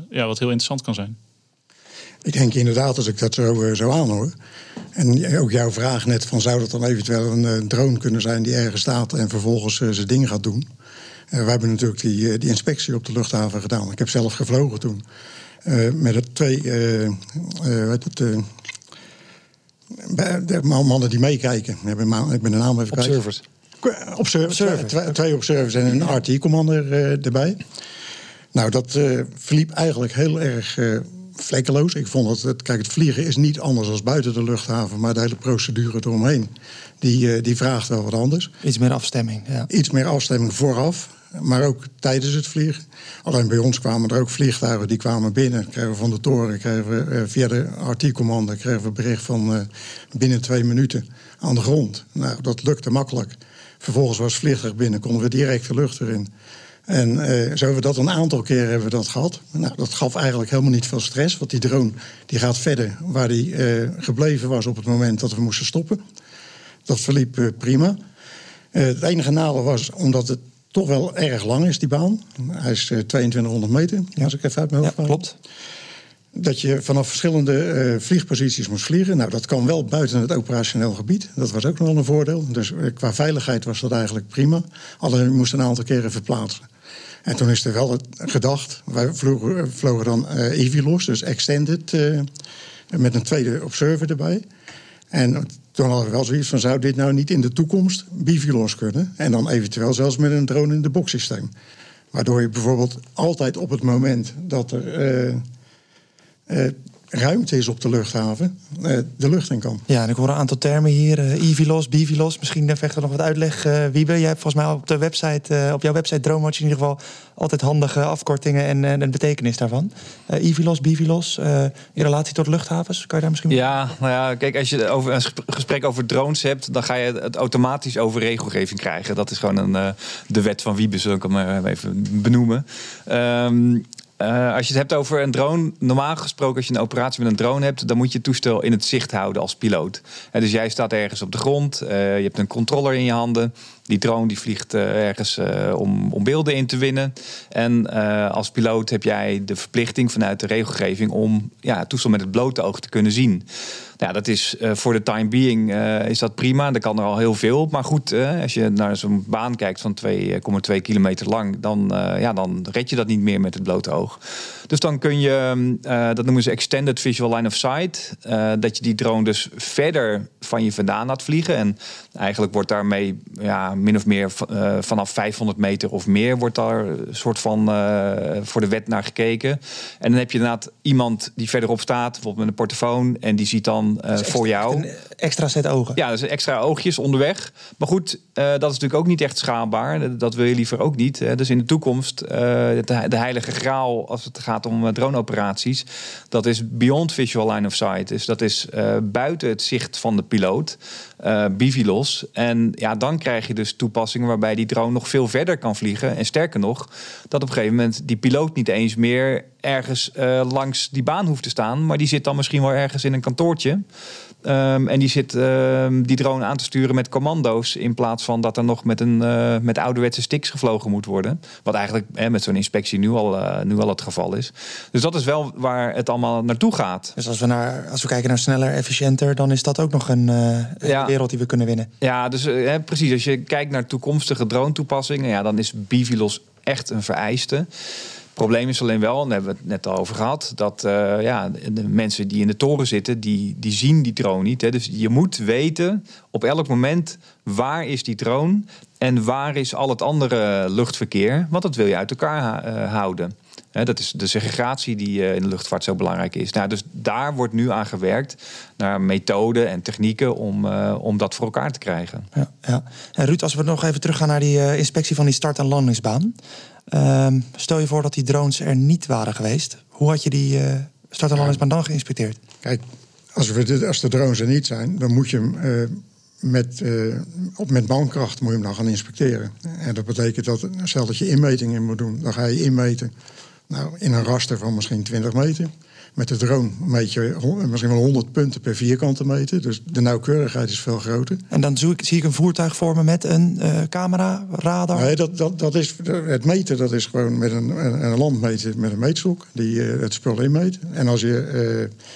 ja, wat heel interessant kan zijn. Ik denk inderdaad, als ik dat zo, zo aanhoor... En ook jouw vraag net van zou dat dan eventueel een, een drone kunnen zijn die ergens staat en vervolgens uh, zijn ding gaat doen. Uh, we hebben natuurlijk die, die inspectie op de luchthaven gedaan. Ik heb zelf gevlogen toen. Uh, met het twee, weet het, de mannen die meekijken. Ik ben de naam even Observers. Kijken. Observers. Observer. Twee, twee observers en een RT-commander erbij. Nou, dat verliep eigenlijk heel erg vlekkeloos. Ik vond dat het, kijk, het vliegen is niet anders dan buiten de luchthaven, maar de hele procedure eromheen, die, uh, die vraagt wel wat anders. Iets meer afstemming. Ja. Iets meer afstemming vooraf, maar ook tijdens het vliegen. Alleen bij ons kwamen er ook vliegtuigen die kwamen binnen, kregen we van de toren, kregen we uh, via de RT-commando, kregen we bericht van uh, binnen twee minuten aan de grond. Nou, dat lukte makkelijk. Vervolgens was het vliegtuig binnen, konden we direct de lucht erin. En uh, zo hebben we dat een aantal keren hebben we dat gehad. Nou, dat gaf eigenlijk helemaal niet veel stress. Want die drone die gaat verder waar hij uh, gebleven was op het moment dat we moesten stoppen. Dat verliep uh, prima. het enige nadeel was, omdat het toch wel erg lang is, die baan. Hij is 2200 meter, ja. als ik even uit mijn hoofd ja, klopt. Dat je vanaf verschillende vliegposities moest vliegen. Nou, dat kan wel buiten het operationeel gebied. Dat was ook nog wel een voordeel. Dus qua veiligheid was dat eigenlijk prima. Alleen je moest een aantal keren verplaatsen. En toen is er wel gedacht, wij vlogen, vlogen dan uh, Evilos, dus extended, met een tweede observer erbij. En toen hadden we wel zoiets van, zou dit nou niet in de toekomst Bivilos kunnen? En dan eventueel zelfs met een drone in de box systeem. Waardoor je bijvoorbeeld altijd op het moment dat er ruimte is op de luchthaven, uh, de lucht in kan. Ja, en ik hoor een aantal termen hier. Uh, Ivilos, Bivilos. Misschien even er nog wat uitleg, uh, Wiebe. Jij hebt volgens mij op, de website, op jouw website Droomwatch in ieder geval altijd handige afkortingen en, en de betekenis daarvan. Ivilos, Bivilos, in relatie tot luchthavens. Kan je daar misschien... Ja, nou ja, kijk, als je over een gesprek over drones hebt, dan ga je het automatisch over regelgeving krijgen. Dat is gewoon een, de wet van Wiebe, zul ik hem even benoemen. Um, uh, als je het hebt over een drone, normaal gesproken als je een operatie met een drone hebt, dan moet je het toestel in het zicht houden als piloot. Uh, dus jij staat ergens op de grond, uh, je hebt een controller in je handen Die drone die vliegt ergens om, om beelden in te winnen. En als piloot heb jij de verplichting vanuit de regelgeving om ja, het toestel met het blote oog te kunnen zien. Ja, dat is voor de time being is dat prima. Dan kan er al heel veel. Maar goed, als je naar zo'n baan kijkt van 2,2 kilometer lang, dan, ja, dan red je dat niet meer met het blote oog. Dus dan kun je, dat noemen ze extended visual line of sight, dat je die drone dus verder van je vandaan laat vliegen. En eigenlijk wordt daarmee ja, min of meer vanaf 500 meter of meer wordt daar een soort van voor de wet naar gekeken. En dan heb je inderdaad iemand die verderop staat, bijvoorbeeld met een portofoon, en die ziet dan uh, voor jou. Een extra set ogen. Ja, dus extra oogjes onderweg. Maar goed, dat is natuurlijk ook niet echt schaalbaar. Dat wil je liever ook niet. Hè. Dus in de toekomst, de, de, heilige graal als het gaat om droneoperaties, dat is beyond visual line of sight. Dus dat is buiten het zicht van de piloot uh, bivilos. En ja, dan krijg je dus toepassingen waarbij die drone nog veel verder kan vliegen. En sterker nog, dat op een gegeven moment die piloot niet eens meer ergens uh, langs die baan hoeft te staan. Maar die zit dan misschien wel ergens in een kantoortje. Um, en die zit um, die drone aan te sturen met commando's. In plaats van dat er nog met, een, uh, met ouderwetse sticks gevlogen moet worden. Wat eigenlijk hè, met zo'n inspectie nu al, uh, nu al het geval is. Dus dat is wel waar het allemaal naartoe gaat. Dus als we, naar, als we kijken naar sneller, efficiënter, dan is dat ook nog een, uh, ja. wereld die we kunnen winnen. Ja, dus hè, precies. Als je kijkt naar toekomstige drone toepassingen, ja, dan is Bivilos echt een vereiste probleem is alleen wel, en daar hebben we het net al over gehad, dat uh, ja, de mensen die in de toren zitten, die, die zien die drone niet. Hè. Dus je moet weten op elk moment waar is die drone en waar is al het andere luchtverkeer, want dat wil je uit elkaar uh, houden. dat is de segregatie die uh, in de luchtvaart zo belangrijk is. Nou, dus daar wordt nu aan gewerkt naar methoden en technieken om, om dat voor elkaar te krijgen. Ja, ja. En Ruud, als we nog even teruggaan naar die inspectie van die start- en landingsbaan. Um, stel je voor dat die drones er niet waren geweest. Hoe had je die uh, start- en landingsbaan dan geïnspecteerd? Kijk, als, we als de drones er niet zijn, dan moet je hem uh, met, uh, op, met mankracht moet je hem dan gaan inspecteren. En dat betekent dat, stel dat je inmetingen in moet doen, dan ga je inmeten nou, in een raster van misschien 20 meter. Met de drone meet je misschien wel 100 punten per vierkante meter. Dus de nauwkeurigheid is veel groter. En dan zie ik, zie ik een voertuig vormen met een uh, camera, radar? Nee, dat, dat, dat is, het meten dat is gewoon met een, een, een landmeter met een meetstok. Die uh, het spul inmeet. En als je uh,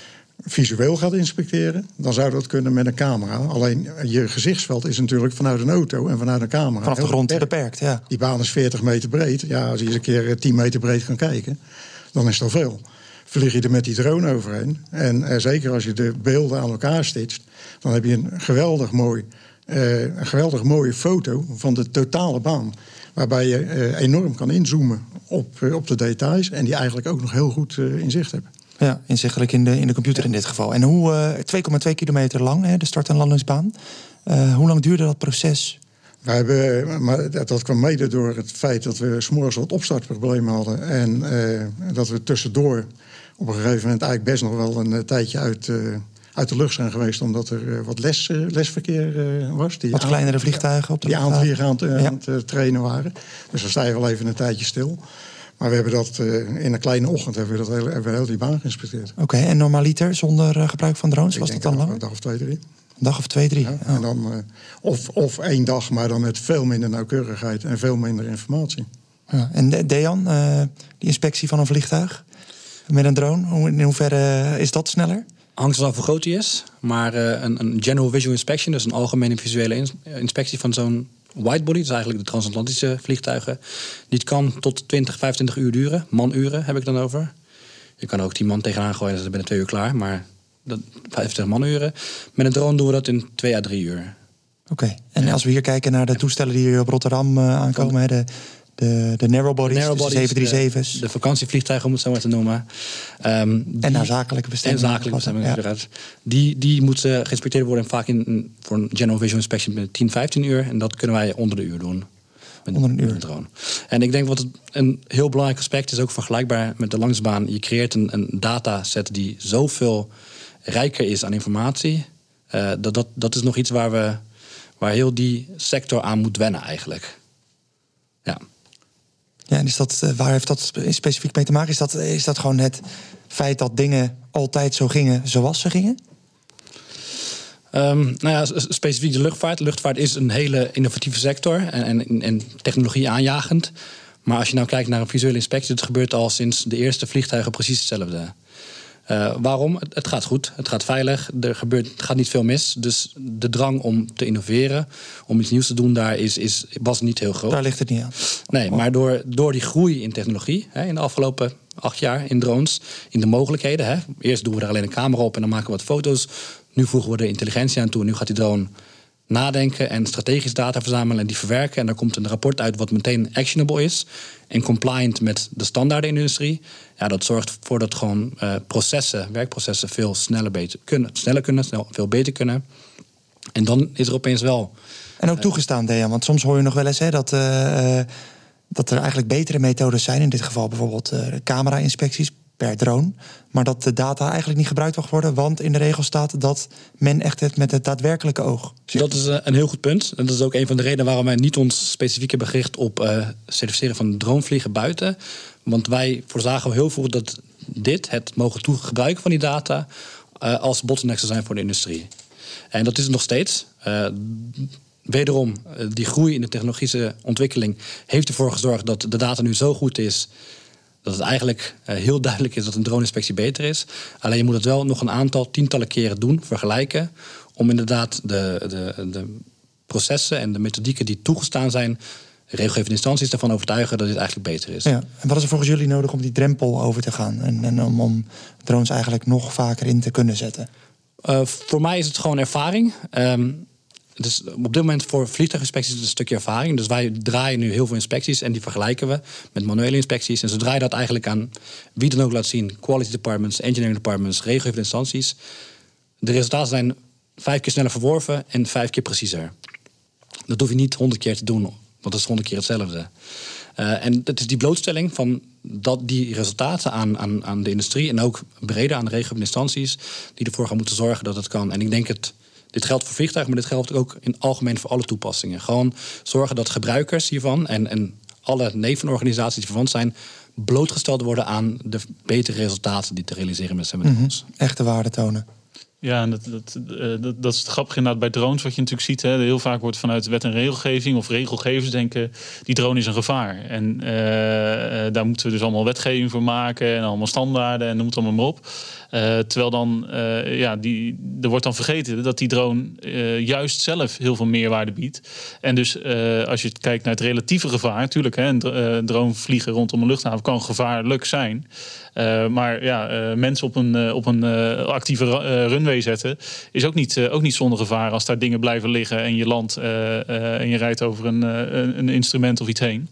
visueel gaat inspecteren, dan zou dat kunnen met een camera. Alleen je gezichtsveld is natuurlijk vanuit een auto en vanuit een camera. Vanaf de grond beperkt. beperkt, ja. Die baan is 40 meter breed. Ja, als je eens een keer 10 meter breed kan kijken, dan is dat veel vlieg je er met die drone overheen. En uh, zeker als je de beelden aan elkaar stitcht, dan heb je een geweldig, mooi, uh, een geweldig mooie foto van de totale baan. Waarbij je uh, enorm kan inzoomen op, op de details en die eigenlijk ook nog heel goed in zicht hebt. Ja, inzichtelijk in de, in de computer in dit geval. En hoe 2,2 kilometer lang, hè, de start- en landingsbaan. hoe lang duurde dat proces? We hebben, maar dat kwam mede door het feit dat we s'morgens wat opstartproblemen hadden. En dat we tussendoor op een gegeven moment eigenlijk best nog wel een uh, tijdje uit, uh, uit de lucht zijn geweest. Omdat er uh, wat les, lesverkeer was. Die wat kleinere vliegtuigen op de Die aan, ja. aan het trainen waren. Dus dan sta je wel even een tijdje stil. Maar we hebben dat in een kleine ochtend hebben we, dat hele, hebben we heel die baan geïnspecteerd. Oké, okay, en normaliter zonder gebruik van drones? Ik was dat dan lang? Een dag of twee, drie. Een dag of twee, drie. Ja, oh. en dan, uh, of, of één dag, maar dan met veel minder nauwkeurigheid en veel minder informatie. Ja, en Dejan, die inspectie van een vliegtuig? Met een drone? In hoeverre is dat sneller? Hangt er af hoe groot die is. Maar uh, een, een, general visual inspection, dus een algemene visuele ins inspectie van zo'n widebody, dus eigenlijk de transatlantische vliegtuigen, die kan tot 20, 25 uur duren. Manuren heb ik dan over. Je kan ook die man tegenaan gooien, dat is binnen twee uur klaar. Maar dat, 25 manuren. Met een drone doen we dat in twee à drie uur. Oké, okay. en als we hier kijken naar de toestellen die hier op Rotterdam uh, aankomen, de de, de narrowbodies, narrow de 737's. De, de, vakantievliegtuigen, om het zo maar te noemen. Um, die, en naar zakelijke bestemmingen. En zakelijke bestemmingen, ja. Die, die moeten geïnspecteerd worden vaak in, voor een general visual inspection met 10, 15 uur. En dat kunnen wij onder de uur doen. Met onder een uur. drone. En ik denk wat een heel belangrijk aspect is, ook vergelijkbaar met de langsbaan. Je creëert een, een dataset die zoveel rijker is aan informatie. Uh, dat, dat, dat is nog iets waar, we, waar heel die sector aan moet wennen eigenlijk. Ja. Ja, en is dat, eh, waar heeft dat specifiek mee te maken? Is dat, is dat gewoon het feit dat dingen altijd zo gingen zoals ze gingen? Um, nou ja, specifiek de luchtvaart. luchtvaart is een hele innovatieve sector en, en, en technologie aanjagend. Maar als je nou kijkt naar een visuele inspectie, dat gebeurt al sinds de eerste vliegtuigen precies hetzelfde. Uh, waarom? Het, gaat goed, het gaat veilig, er gebeurt, het gaat niet veel mis. Dus de drang om te innoveren, om iets nieuws te doen, daar is, is, was niet heel groot. Daar ligt het niet aan. Nee, maar door, door die groei in technologie hè, in de afgelopen acht jaar in drones, in de mogelijkheden. Hè. Eerst doen we er alleen een camera op en dan maken we wat foto's. Nu voegen we er intelligentie aan toe. Nu gaat die drone nadenken en strategisch data verzamelen en die verwerken. En daar komt een rapport uit wat meteen actionable is en compliant met de standaarden in de industrie. Ja, dat zorgt ervoor dat gewoon uh, processen, werkprocessen veel sneller, beter kunnen, sneller kunnen, snel, veel beter kunnen. En dan is er opeens wel. En ook toegestaan, Dejan. Want soms hoor je nog wel eens hè, dat, uh, dat er eigenlijk betere methodes zijn. In dit geval bijvoorbeeld uh, camera-inspecties per drone. Maar dat de data eigenlijk niet gebruikt mag worden. Want in de regel staat dat men echt het met het daadwerkelijke oog. Dat is eh, een heel goed punt. En dat is ook een van de redenen waarom wij niet ons specifiek hebben gericht op uh, certificeren van dronevliegen buiten. Want wij voorzagen heel veel dat dit, het mogen toegebruiken van die data, uh, als bottleneck zou zijn voor de industrie. En dat is het nog steeds. Wederom, die groei in de technologische ontwikkeling heeft ervoor gezorgd dat de data nu zo goed is dat het eigenlijk uh, heel duidelijk is dat een drone-inspectie beter is. Alleen je moet het wel nog een aantal tientallen keren doen, vergelijken, om inderdaad de, de, de processen en de methodieken die toegestaan zijn, regelgevende instanties ervan overtuigen dat dit eigenlijk beter is. Ja. En wat is er volgens jullie nodig om die drempel over te gaan en, en om, om drones eigenlijk nog vaker in te kunnen zetten? Uh, voor mij is het gewoon ervaring. Um, dus op dit moment voor vliegtuiginspecties is het een stukje ervaring. Dus wij draaien nu heel veel inspecties en die vergelijken we met manuele inspecties. En zodra je dat eigenlijk aan wie dan ook laat zien, quality departments, engineering departments, regelgevende instanties, de resultaten zijn vijf keer sneller verworven en vijf keer preciezer. Dat hoef je niet honderd keer te doen, want dat is honderd keer hetzelfde. Uh, en het is die blootstelling van dat, die resultaten aan, aan, aan de industrie en ook breder aan de regelgevende instanties, die ervoor gaan moeten zorgen dat het kan. En ik denk het dit geldt voor vliegtuigen, maar dit geldt ook in algemeen voor alle toepassingen. Gewoon zorgen dat gebruikers hiervan en, en alle nevenorganisaties die verwant zijn, blootgesteld worden aan de betere resultaten die te realiseren met zijn met mm Echte waarde tonen. Ja, en dat, dat, eh, dat, dat is het grappige inderdaad bij drones, wat je natuurlijk ziet. Hè, heel vaak wordt vanuit wet en regelgeving of regelgevers denken, die drone is een gevaar. En uh, daar moeten we dus allemaal wetgeving voor maken en allemaal standaarden en noem het allemaal maar op. Uh, terwijl dan, uh, ja, die, er wordt dan vergeten dat die drone uh, juist zelf heel veel meerwaarde biedt. En dus als je kijkt naar het relatieve gevaar, natuurlijk, hè, een drone vliegen rondom een luchthaven kan gevaarlijk zijn. maar ja, mensen op een, op een actieve runway zetten is ook niet, ook niet zonder gevaar als daar dingen blijven liggen en je landt en je rijdt over een, een instrument of iets heen.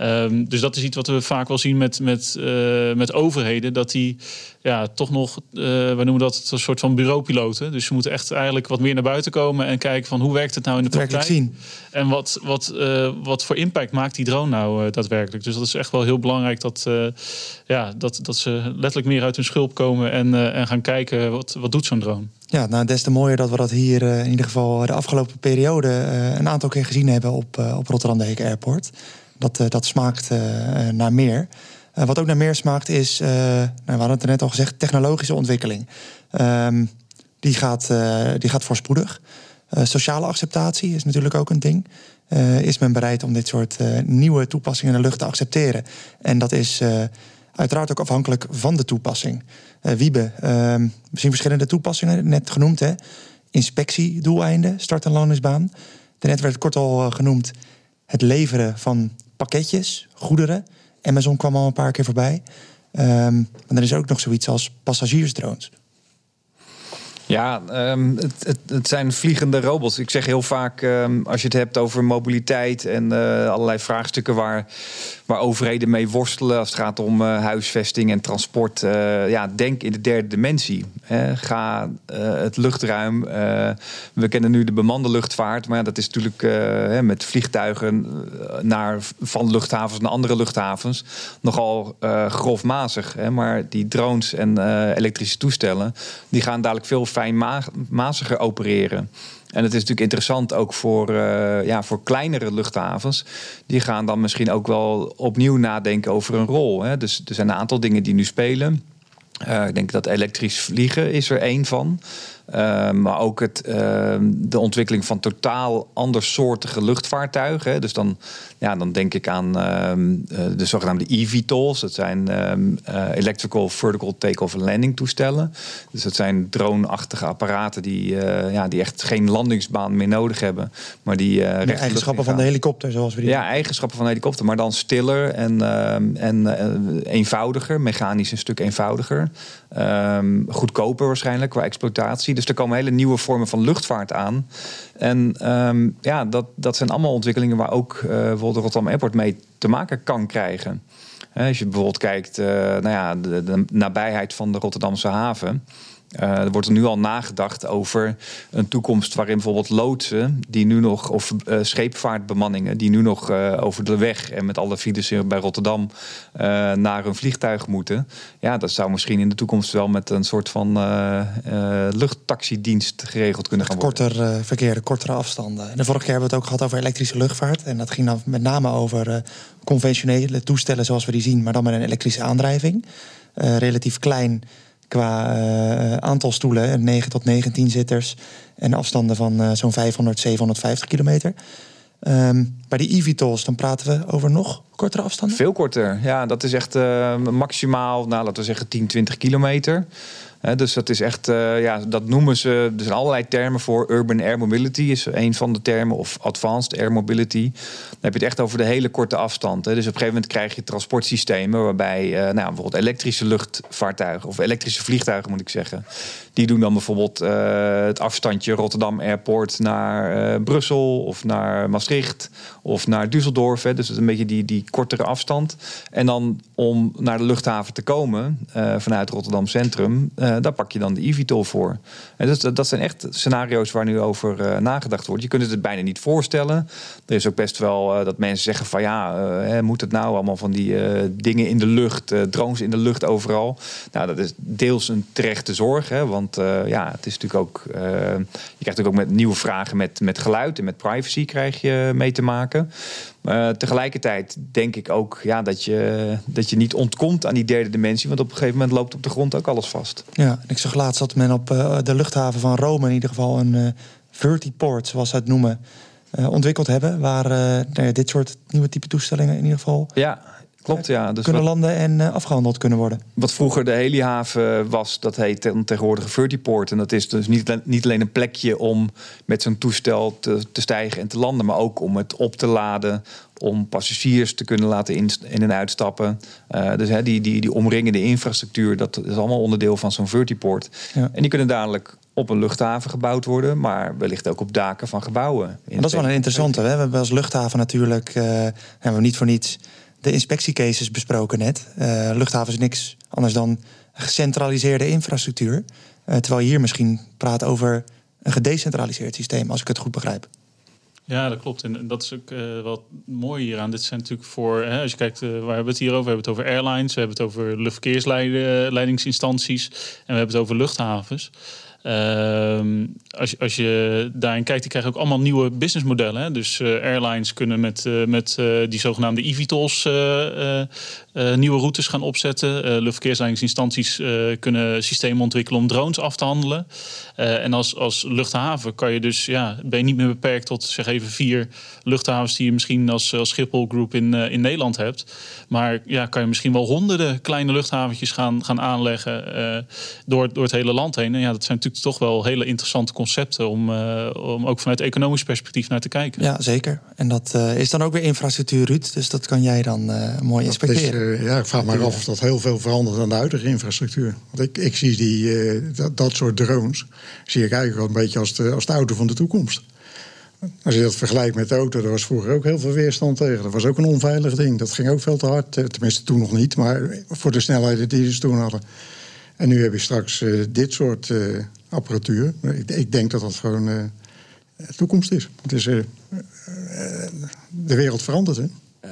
Um, dus dat is iets wat we vaak wel zien met, met, uh, met overheden. Dat die ja, toch nog, uh, we noemen dat een soort van bureaupiloten. Dus ze moeten echt eigenlijk wat meer naar buiten komen en kijken van hoe werkt het nou in de praktijk. Zien. En wat, wat, uh, wat voor impact maakt die drone nou daadwerkelijk. Dus dat is echt wel heel belangrijk dat, ja, dat, dat ze letterlijk meer uit hun schulp komen en, en gaan kijken wat, wat doet zo'n drone. Ja, nou, des te mooier dat we dat hier in ieder geval de afgelopen periode een aantal keer gezien hebben op, op Rotterdam de Heek Airport. Dat, uh, dat smaakt uh, naar meer. Wat ook naar meer smaakt is, nou, we hadden het er net al gezegd, technologische ontwikkeling. Um, die, gaat, die gaat voorspoedig. sociale acceptatie is natuurlijk ook een ding. is men bereid om dit soort nieuwe toepassingen in de lucht te accepteren? En dat is uiteraard ook afhankelijk van de toepassing. Wiebe, ehm, we zien verschillende toepassingen, net genoemd. Hè? Inspectiedoeleinden, start- en landingsbaan. Daarnet werd kort al genoemd het leveren van pakketjes, goederen. Amazon kwam al een paar keer voorbij. Um, maar er is ook nog zoiets als passagiersdrones. Ja, um, het, het, het, zijn vliegende robots. Ik zeg heel vaak, um, als je het hebt over mobiliteit en uh, allerlei vraagstukken waar, waar overheden mee worstelen als het gaat om uh, huisvesting en transport. Uh, ja, denk in de derde dimensie. Hè. Ga het luchtruim. we kennen nu de bemande luchtvaart, maar dat is natuurlijk met vliegtuigen naar, van luchthavens naar andere luchthavens nogal grofmazig. Hè. Maar die drones en elektrische toestellen, die gaan dadelijk veel fijnmaziger opereren. En het is natuurlijk interessant ook voor, uh, ja, voor kleinere luchthavens. Die gaan dan misschien ook wel opnieuw nadenken over een rol. Hè. Dus er zijn een aantal dingen die nu spelen. Uh, ik denk dat elektrisch vliegen is er één van. Maar ook het, de ontwikkeling van totaal andersoortige luchtvaartuigen. Dus dan, ja, dan denk ik aan de zogenaamde eVTOLs. Dat zijn Electrical Vertical Takeoff and Landing toestellen. Dus dat zijn drone-achtige apparaten die, ja, die echt geen landingsbaan meer nodig hebben. Maar die eigenschappen van de helikopter, zoals we die. Ja, eigenschappen van de helikopter, maar dan stiller en, uh, en eenvoudiger, mechanisch een stuk eenvoudiger. Um, goedkoper waarschijnlijk qua exploitatie. Dus er komen hele nieuwe vormen van luchtvaart aan. En um, ja, dat, dat zijn allemaal ontwikkelingen waar ook bijvoorbeeld de Rotterdam Airport mee te maken kan krijgen. Als je bijvoorbeeld kijkt nou ja, de, de nabijheid van de Rotterdamse haven. Uh, er wordt er nu al nagedacht over een toekomst waarin bijvoorbeeld loodsen, die nu nog, of uh, scheepvaartbemanningen, die nu nog uh, over de weg en met alle files bij Rotterdam naar een vliegtuig moeten. Ja, dat zou misschien in de toekomst wel met een soort van luchttaxidienst geregeld kunnen gaan worden. Korter verkeer, kortere afstanden. En de vorige keer hebben we het ook gehad over elektrische luchtvaart. En dat ging dan met name over conventionele toestellen zoals we die zien, maar dan met een elektrische aandrijving. relatief klein qua uh, aantal stoelen, 9 tot 19 zitters en afstanden van uh, zo'n 500, 750 kilometer. Um, bij die eVTOLs, dan praten we over nog kortere afstanden? Veel korter, ja. Dat is echt maximaal, nou, laten we zeggen 10, 20 kilometer dus dat is echt, uh, ja, dat noemen ze. Er zijn allerlei termen voor. Urban Air Mobility is een van de termen, of Advanced Air Mobility. Dan heb je het echt over de hele korte afstand. Dus op een gegeven moment krijg je transportsystemen waarbij, uh, nou, bijvoorbeeld elektrische luchtvaartuigen of elektrische vliegtuigen moet ik zeggen. Die doen dan bijvoorbeeld uh, het afstandje Rotterdam Airport naar Brussel of naar Maastricht of naar Düsseldorf. Hè. Dus een beetje die, die kortere afstand. En dan om naar de luchthaven te komen vanuit Rotterdam Centrum uh, daar pak je dan de eVTOL voor. En dat, dat zijn echt scenario's waar nu over uh, nagedacht wordt. Je kunt het het bijna niet voorstellen. Er is ook best wel dat mensen zeggen van ja, moet het nou allemaal van die dingen in de lucht, drones in de lucht overal. Nou, dat is deels een terechte zorg, hè, want ja, het is natuurlijk ook, je krijgt natuurlijk ook met nieuwe vragen met, met geluid en met privacy krijg je mee te maken. Uh, tegelijkertijd denk ik ook ja, dat, je, dat je niet ontkomt aan die derde dimensie. Want op een gegeven moment loopt op de grond ook alles vast. Ja, ik zag laatst dat men op uh, de luchthaven van Rome in ieder geval een uh, vertiport, zoals ze het noemen, ontwikkeld hebben. Waar nou dit soort nieuwe type toestellingen in ieder geval ja. Klopt, ja. Dus kunnen landen en uh, afgehandeld kunnen worden. Wat vroeger de helihaven was, dat heet tegenwoordig Vertiport. En dat is dus niet, niet alleen een plekje om met zo'n toestel te, te stijgen en te landen, maar ook om het op te laden, om passagiers te kunnen laten in, in en uitstappen. Uh, dus hè, die, die, die omringende infrastructuur, dat is allemaal onderdeel van zo'n Vertiport. Ja. En die kunnen dadelijk op een luchthaven gebouwd worden, maar wellicht ook op daken van gebouwen. Dat is wel een interessante. Hè? We hebben als luchthaven natuurlijk, uh, hebben we niet voor niets de inspectiecases besproken net. Uh, luchthaven is niks anders dan gecentraliseerde infrastructuur. Uh, terwijl hier misschien praat over een gedecentraliseerd systeem, als ik het goed begrijp. Ja, dat klopt. En dat is ook uh, wat mooi hieraan. Dit zijn natuurlijk voor, hè, als je kijkt, waar hebben we het hier over? We hebben het over airlines, we hebben het over luchtverkeersleidingsinstanties en we hebben het over luchthavens. Ehm, als, als je daarin kijkt, die krijgen ook allemaal nieuwe businessmodellen. Dus uh, airlines kunnen met, uh, met uh, die zogenaamde eVTOLs nieuwe routes gaan opzetten. luchtverkeersleidingsinstanties kunnen systemen ontwikkelen om drones af te handelen. en als, als luchthaven kan je dus, ja, ben je niet meer beperkt tot zeg even vier luchthavens die je misschien als, als Schiphol Group in, in Nederland hebt. Maar ja, kan je misschien wel honderden kleine luchthaventjes gaan, gaan aanleggen door, door het hele land heen. En ja, dat zijn natuurlijk toch wel hele interessante concepten om, uh, om ook vanuit economisch perspectief naar te kijken. Ja, zeker. En dat uh, is dan ook weer infrastructuur, Ruud. Dus dat kan jij dan uh, mooi inspecteren. Is, ja, ik vraag me af of dat heel veel verandert aan de huidige infrastructuur. Want ik, ik zie die, dat, dat soort drones zie ik eigenlijk wel een beetje als de, als de auto van de toekomst. Als je dat vergelijkt met de auto, daar was vroeger ook heel veel weerstand tegen. Dat was ook een onveilig ding. Dat ging ook veel te hard. Tenminste, toen nog niet, maar voor de snelheden die ze toen hadden. En nu heb je straks uh, dit soort uh, apparatuur. Ik, ik, denk dat dat gewoon uh, toekomst is. Het is de wereld verandert, hè?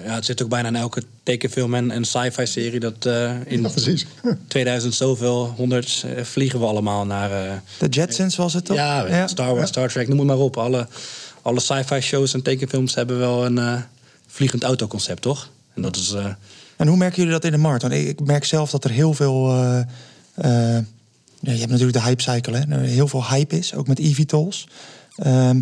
Ja, het zit ook bijna in elke tekenfilm en, en sci-fi serie dat in ja, precies. 2000 zoveel honderd vliegen we allemaal naar. de Jetsons was het toch? Ja, ja. Star Wars, ja. Star Trek, noem het maar op. Alle, alle sci-fi shows en tekenfilms hebben wel een vliegend autoconcept, toch? En dat is. En hoe merken jullie dat in de markt? Want ik merk zelf dat er heel veel uh, je hebt natuurlijk de hype cycle. Hè? Er heel veel hype is, ook met eVTOLs. Ehm,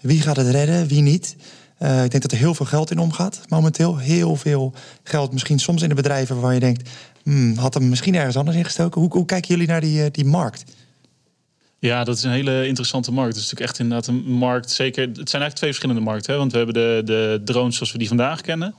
wie gaat het redden, wie niet? Uh, ik denk dat er heel veel geld in omgaat momenteel. Heel veel geld, misschien soms in de bedrijven waar je denkt... Hmm, had hem misschien ergens anders ingestoken. Hoe, kijken jullie naar die, uh, die markt? Ja, dat is een hele interessante markt. Het is natuurlijk echt inderdaad een markt. Zeker, het zijn eigenlijk twee verschillende markten. Hè? Want we hebben de, de drones zoals we die vandaag kennen.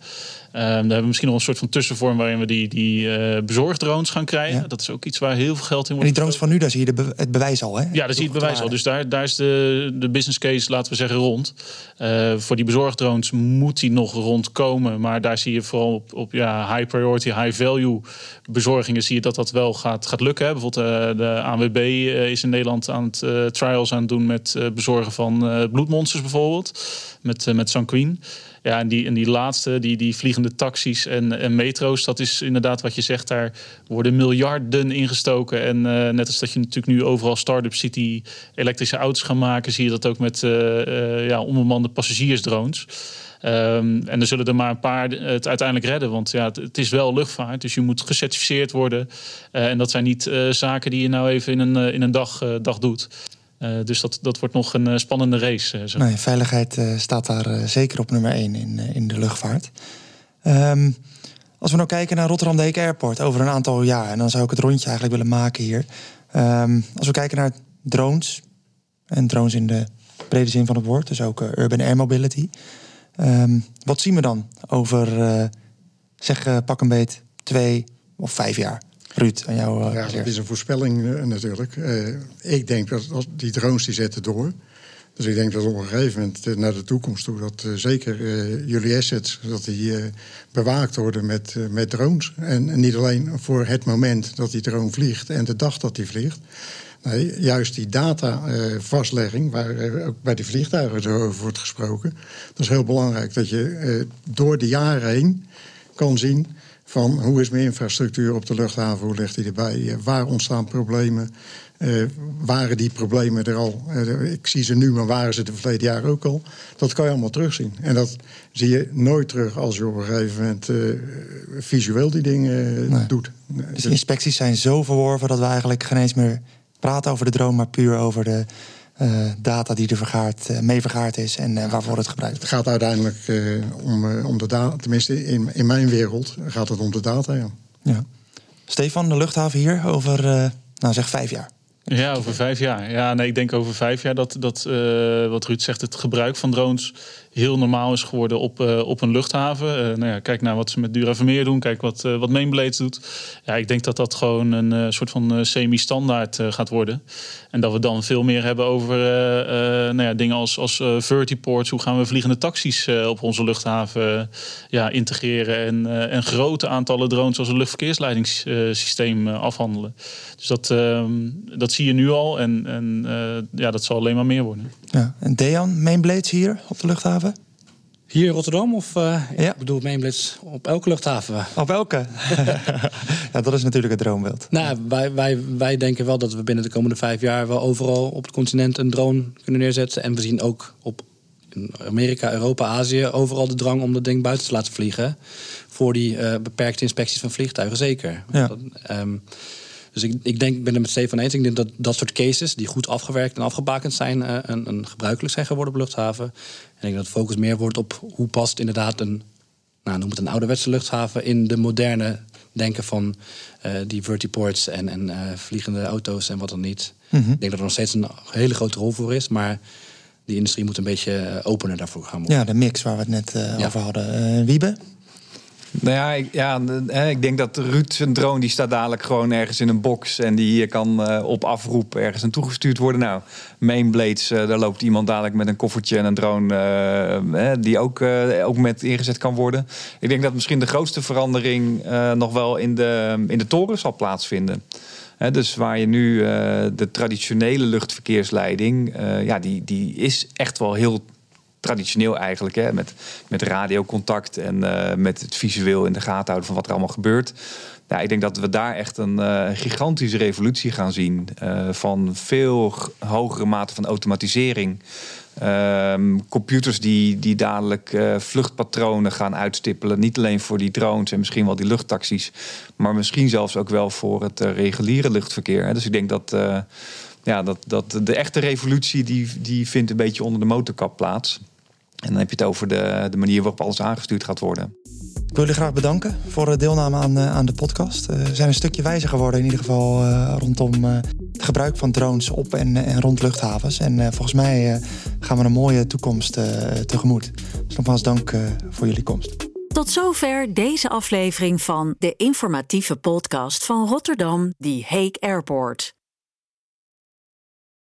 Um, daar hebben we misschien nog een soort van tussenvorm waarin we die, die uh, bezorgdrones gaan krijgen. Dat is ook iets waar heel veel geld in wordt. En die drones van nu, daar zie je de het bewijs al, hè? Ja, daar zie je het bewijs al. Dus daar, daar is de, de business case, laten we zeggen, rond. Uh, voor die bezorgdrones moet die nog rondkomen. Maar daar zie je vooral op, op ja, high priority, high value bezorgingen... zie je dat dat wel gaat, gaat lukken. Hè? Bijvoorbeeld uh, de ANWB is in Nederland aan het trials aan het doen... met bezorgen van bloedmonsters bijvoorbeeld. Met, met Sanquin. Ja, en die, en die laatste, die, die vliegende taxis en, en metro's, dat is inderdaad wat je zegt. Daar worden miljarden ingestoken. En uh, net als dat je natuurlijk nu overal start-ups ziet die elektrische auto's gaan maken, zie je dat ook met uh, uh, ja, onbemande passagiersdrones. Um, en er zullen er maar een paar het uiteindelijk redden. Want ja, het, is wel luchtvaart. Dus je moet gecertificeerd worden. En dat zijn niet zaken die je nou even in een, in een dag, dag doet. Uh, dus dat, dat wordt nog een uh, spannende race. Uh, nee, veiligheid staat daar zeker op nummer 1 in, in de luchtvaart. Um, als we nou kijken naar Rotterdam Deek Airport over een aantal jaar, en dan zou ik het rondje eigenlijk willen maken hier. Um, als we kijken naar drones, en drones in de brede zin van het woord, dus ook urban air mobility. Um, wat zien we dan over, zeg pak een beet, twee of vijf jaar? Ruud, aan jou. Uh, ja, dat is een voorspelling uh, natuurlijk. Uh, ik denk dat, die drones die zetten door. Dus ik denk dat op een gegeven moment naar de toekomst toe... dat zeker jullie assets dat die, bewaakt worden met, met drones. En, en, niet alleen voor het moment dat die drone vliegt en de dag dat die vliegt... Nee, juist die datavastlegging, waar ook bij de vliegtuigen over wordt gesproken... dat is heel belangrijk, dat je door de jaren heen kan zien van hoe is mijn infrastructuur op de luchthaven, hoe ligt die erbij, waar ontstaan problemen, uh, waren die problemen er al, uh, ik zie ze nu, maar waren ze de verleden jaar ook al. Dat kan je allemaal terugzien. En dat zie je nooit terug als je op een gegeven moment uh, visueel die dingen nee. doet. Dus inspecties zijn zo verworven dat we eigenlijk geen eens meer praten over de droom, maar puur over de data die er vergaard, uh, mee vergaard is en uh, waarvoor het gebruikt wordt. Het gaat uiteindelijk om, om de data, tenminste in, in mijn wereld gaat het om de data. Ja. ja. Stefan, de luchthaven hier over, nou zeg vijf jaar. Ja, over vijf jaar. Ja, nee, ik denk over vijf jaar dat, dat wat Ruud zegt, het gebruik van drones heel normaal is geworden op, uh, op een luchthaven. Uh, nou ja, kijk naar wat ze met Duravermeer doen. Kijk wat, uh, wat Mainblades doet. Ja, ik denk dat dat gewoon een soort van semi-standaard gaat worden. En dat we dan veel meer hebben over nou ja, dingen als, als vertiports. Hoe gaan we vliegende taxis op onze luchthaven ja, integreren. En, en grote aantallen drones als een luchtverkeersleidingssysteem afhandelen. Dus dat, ehm, dat zie je nu al. En, en ja, dat zal alleen maar meer worden. Ja. En Dejan, Mainblades hier op de luchthaven? Hier in Rotterdam of uh, ja. ik bedoel Mainblitz op elke luchthaven? Op elke? ja, dat is natuurlijk het droombeeld. Nou, wij, wij, wij denken wel dat we binnen de komende vijf jaar wel overal op het continent een drone kunnen neerzetten. En we zien ook op Amerika, Europa, Azië overal de drang om dat ding buiten te laten vliegen. Voor die uh, beperkte inspecties van vliegtuigen, zeker. Ja. Dat, um, dus ik, ik denk, ik ben het met Stefan eens. Ik denk dat dat soort cases, die goed afgewerkt en afgebakend zijn, uh, een, een gebruikelijk zijn geworden op luchthaven. En ik denk dat de focus meer wordt op hoe past inderdaad een, nou, noem het een ouderwetse luchthaven in de moderne denken van uh, die vertiports en, en uh, vliegende auto's en wat dan niet. Mm -hmm. Ik denk dat er nog steeds een hele grote rol voor is, maar die industrie moet een beetje opener daarvoor gaan worden. Ja, de mix waar we het net ja. over hadden. Wiebe? Nou ja ik, ik denk dat Ruud zijn drone die staat dadelijk gewoon ergens in een box en die kan uh, op afroep ergens naartoe gestuurd worden. Nou, Mainblades, uh, daar loopt iemand dadelijk met een koffertje en een drone uh, die ook, ook met ingezet kan worden. Ik denk dat misschien de grootste verandering nog wel in de, in de toren zal plaatsvinden. Dus waar je nu de traditionele luchtverkeersleiding, ja, die, die is echt wel heel traditioneel eigenlijk, hè, met, met radiocontact en uh, met het visueel in de gaten houden van wat er allemaal gebeurt. Ja, ik denk dat we daar echt een uh, gigantische revolutie gaan zien uh, van veel hogere mate van automatisering. Ehm, computers die, die dadelijk vluchtpatronen gaan uitstippelen. Niet alleen voor die drones en misschien wel die luchttaxis. Maar misschien zelfs ook wel voor het reguliere luchtverkeer. Dus ik denk dat, ja, dat, dat de echte revolutie die, die vindt een beetje onder de motorkap plaats. En dan heb je het over de, de manier waarop alles aangestuurd gaat worden. Ik wil jullie graag bedanken voor de deelname aan, aan de podcast. we zijn een stukje wijzer geworden in ieder geval rondom het gebruik van drones op en, en rond luchthavens. En volgens mij gaan we een mooie toekomst tegemoet. Dus nogmaals dank voor jullie komst. Tot zover deze aflevering van de informatieve podcast van Rotterdam, die Hague Airport.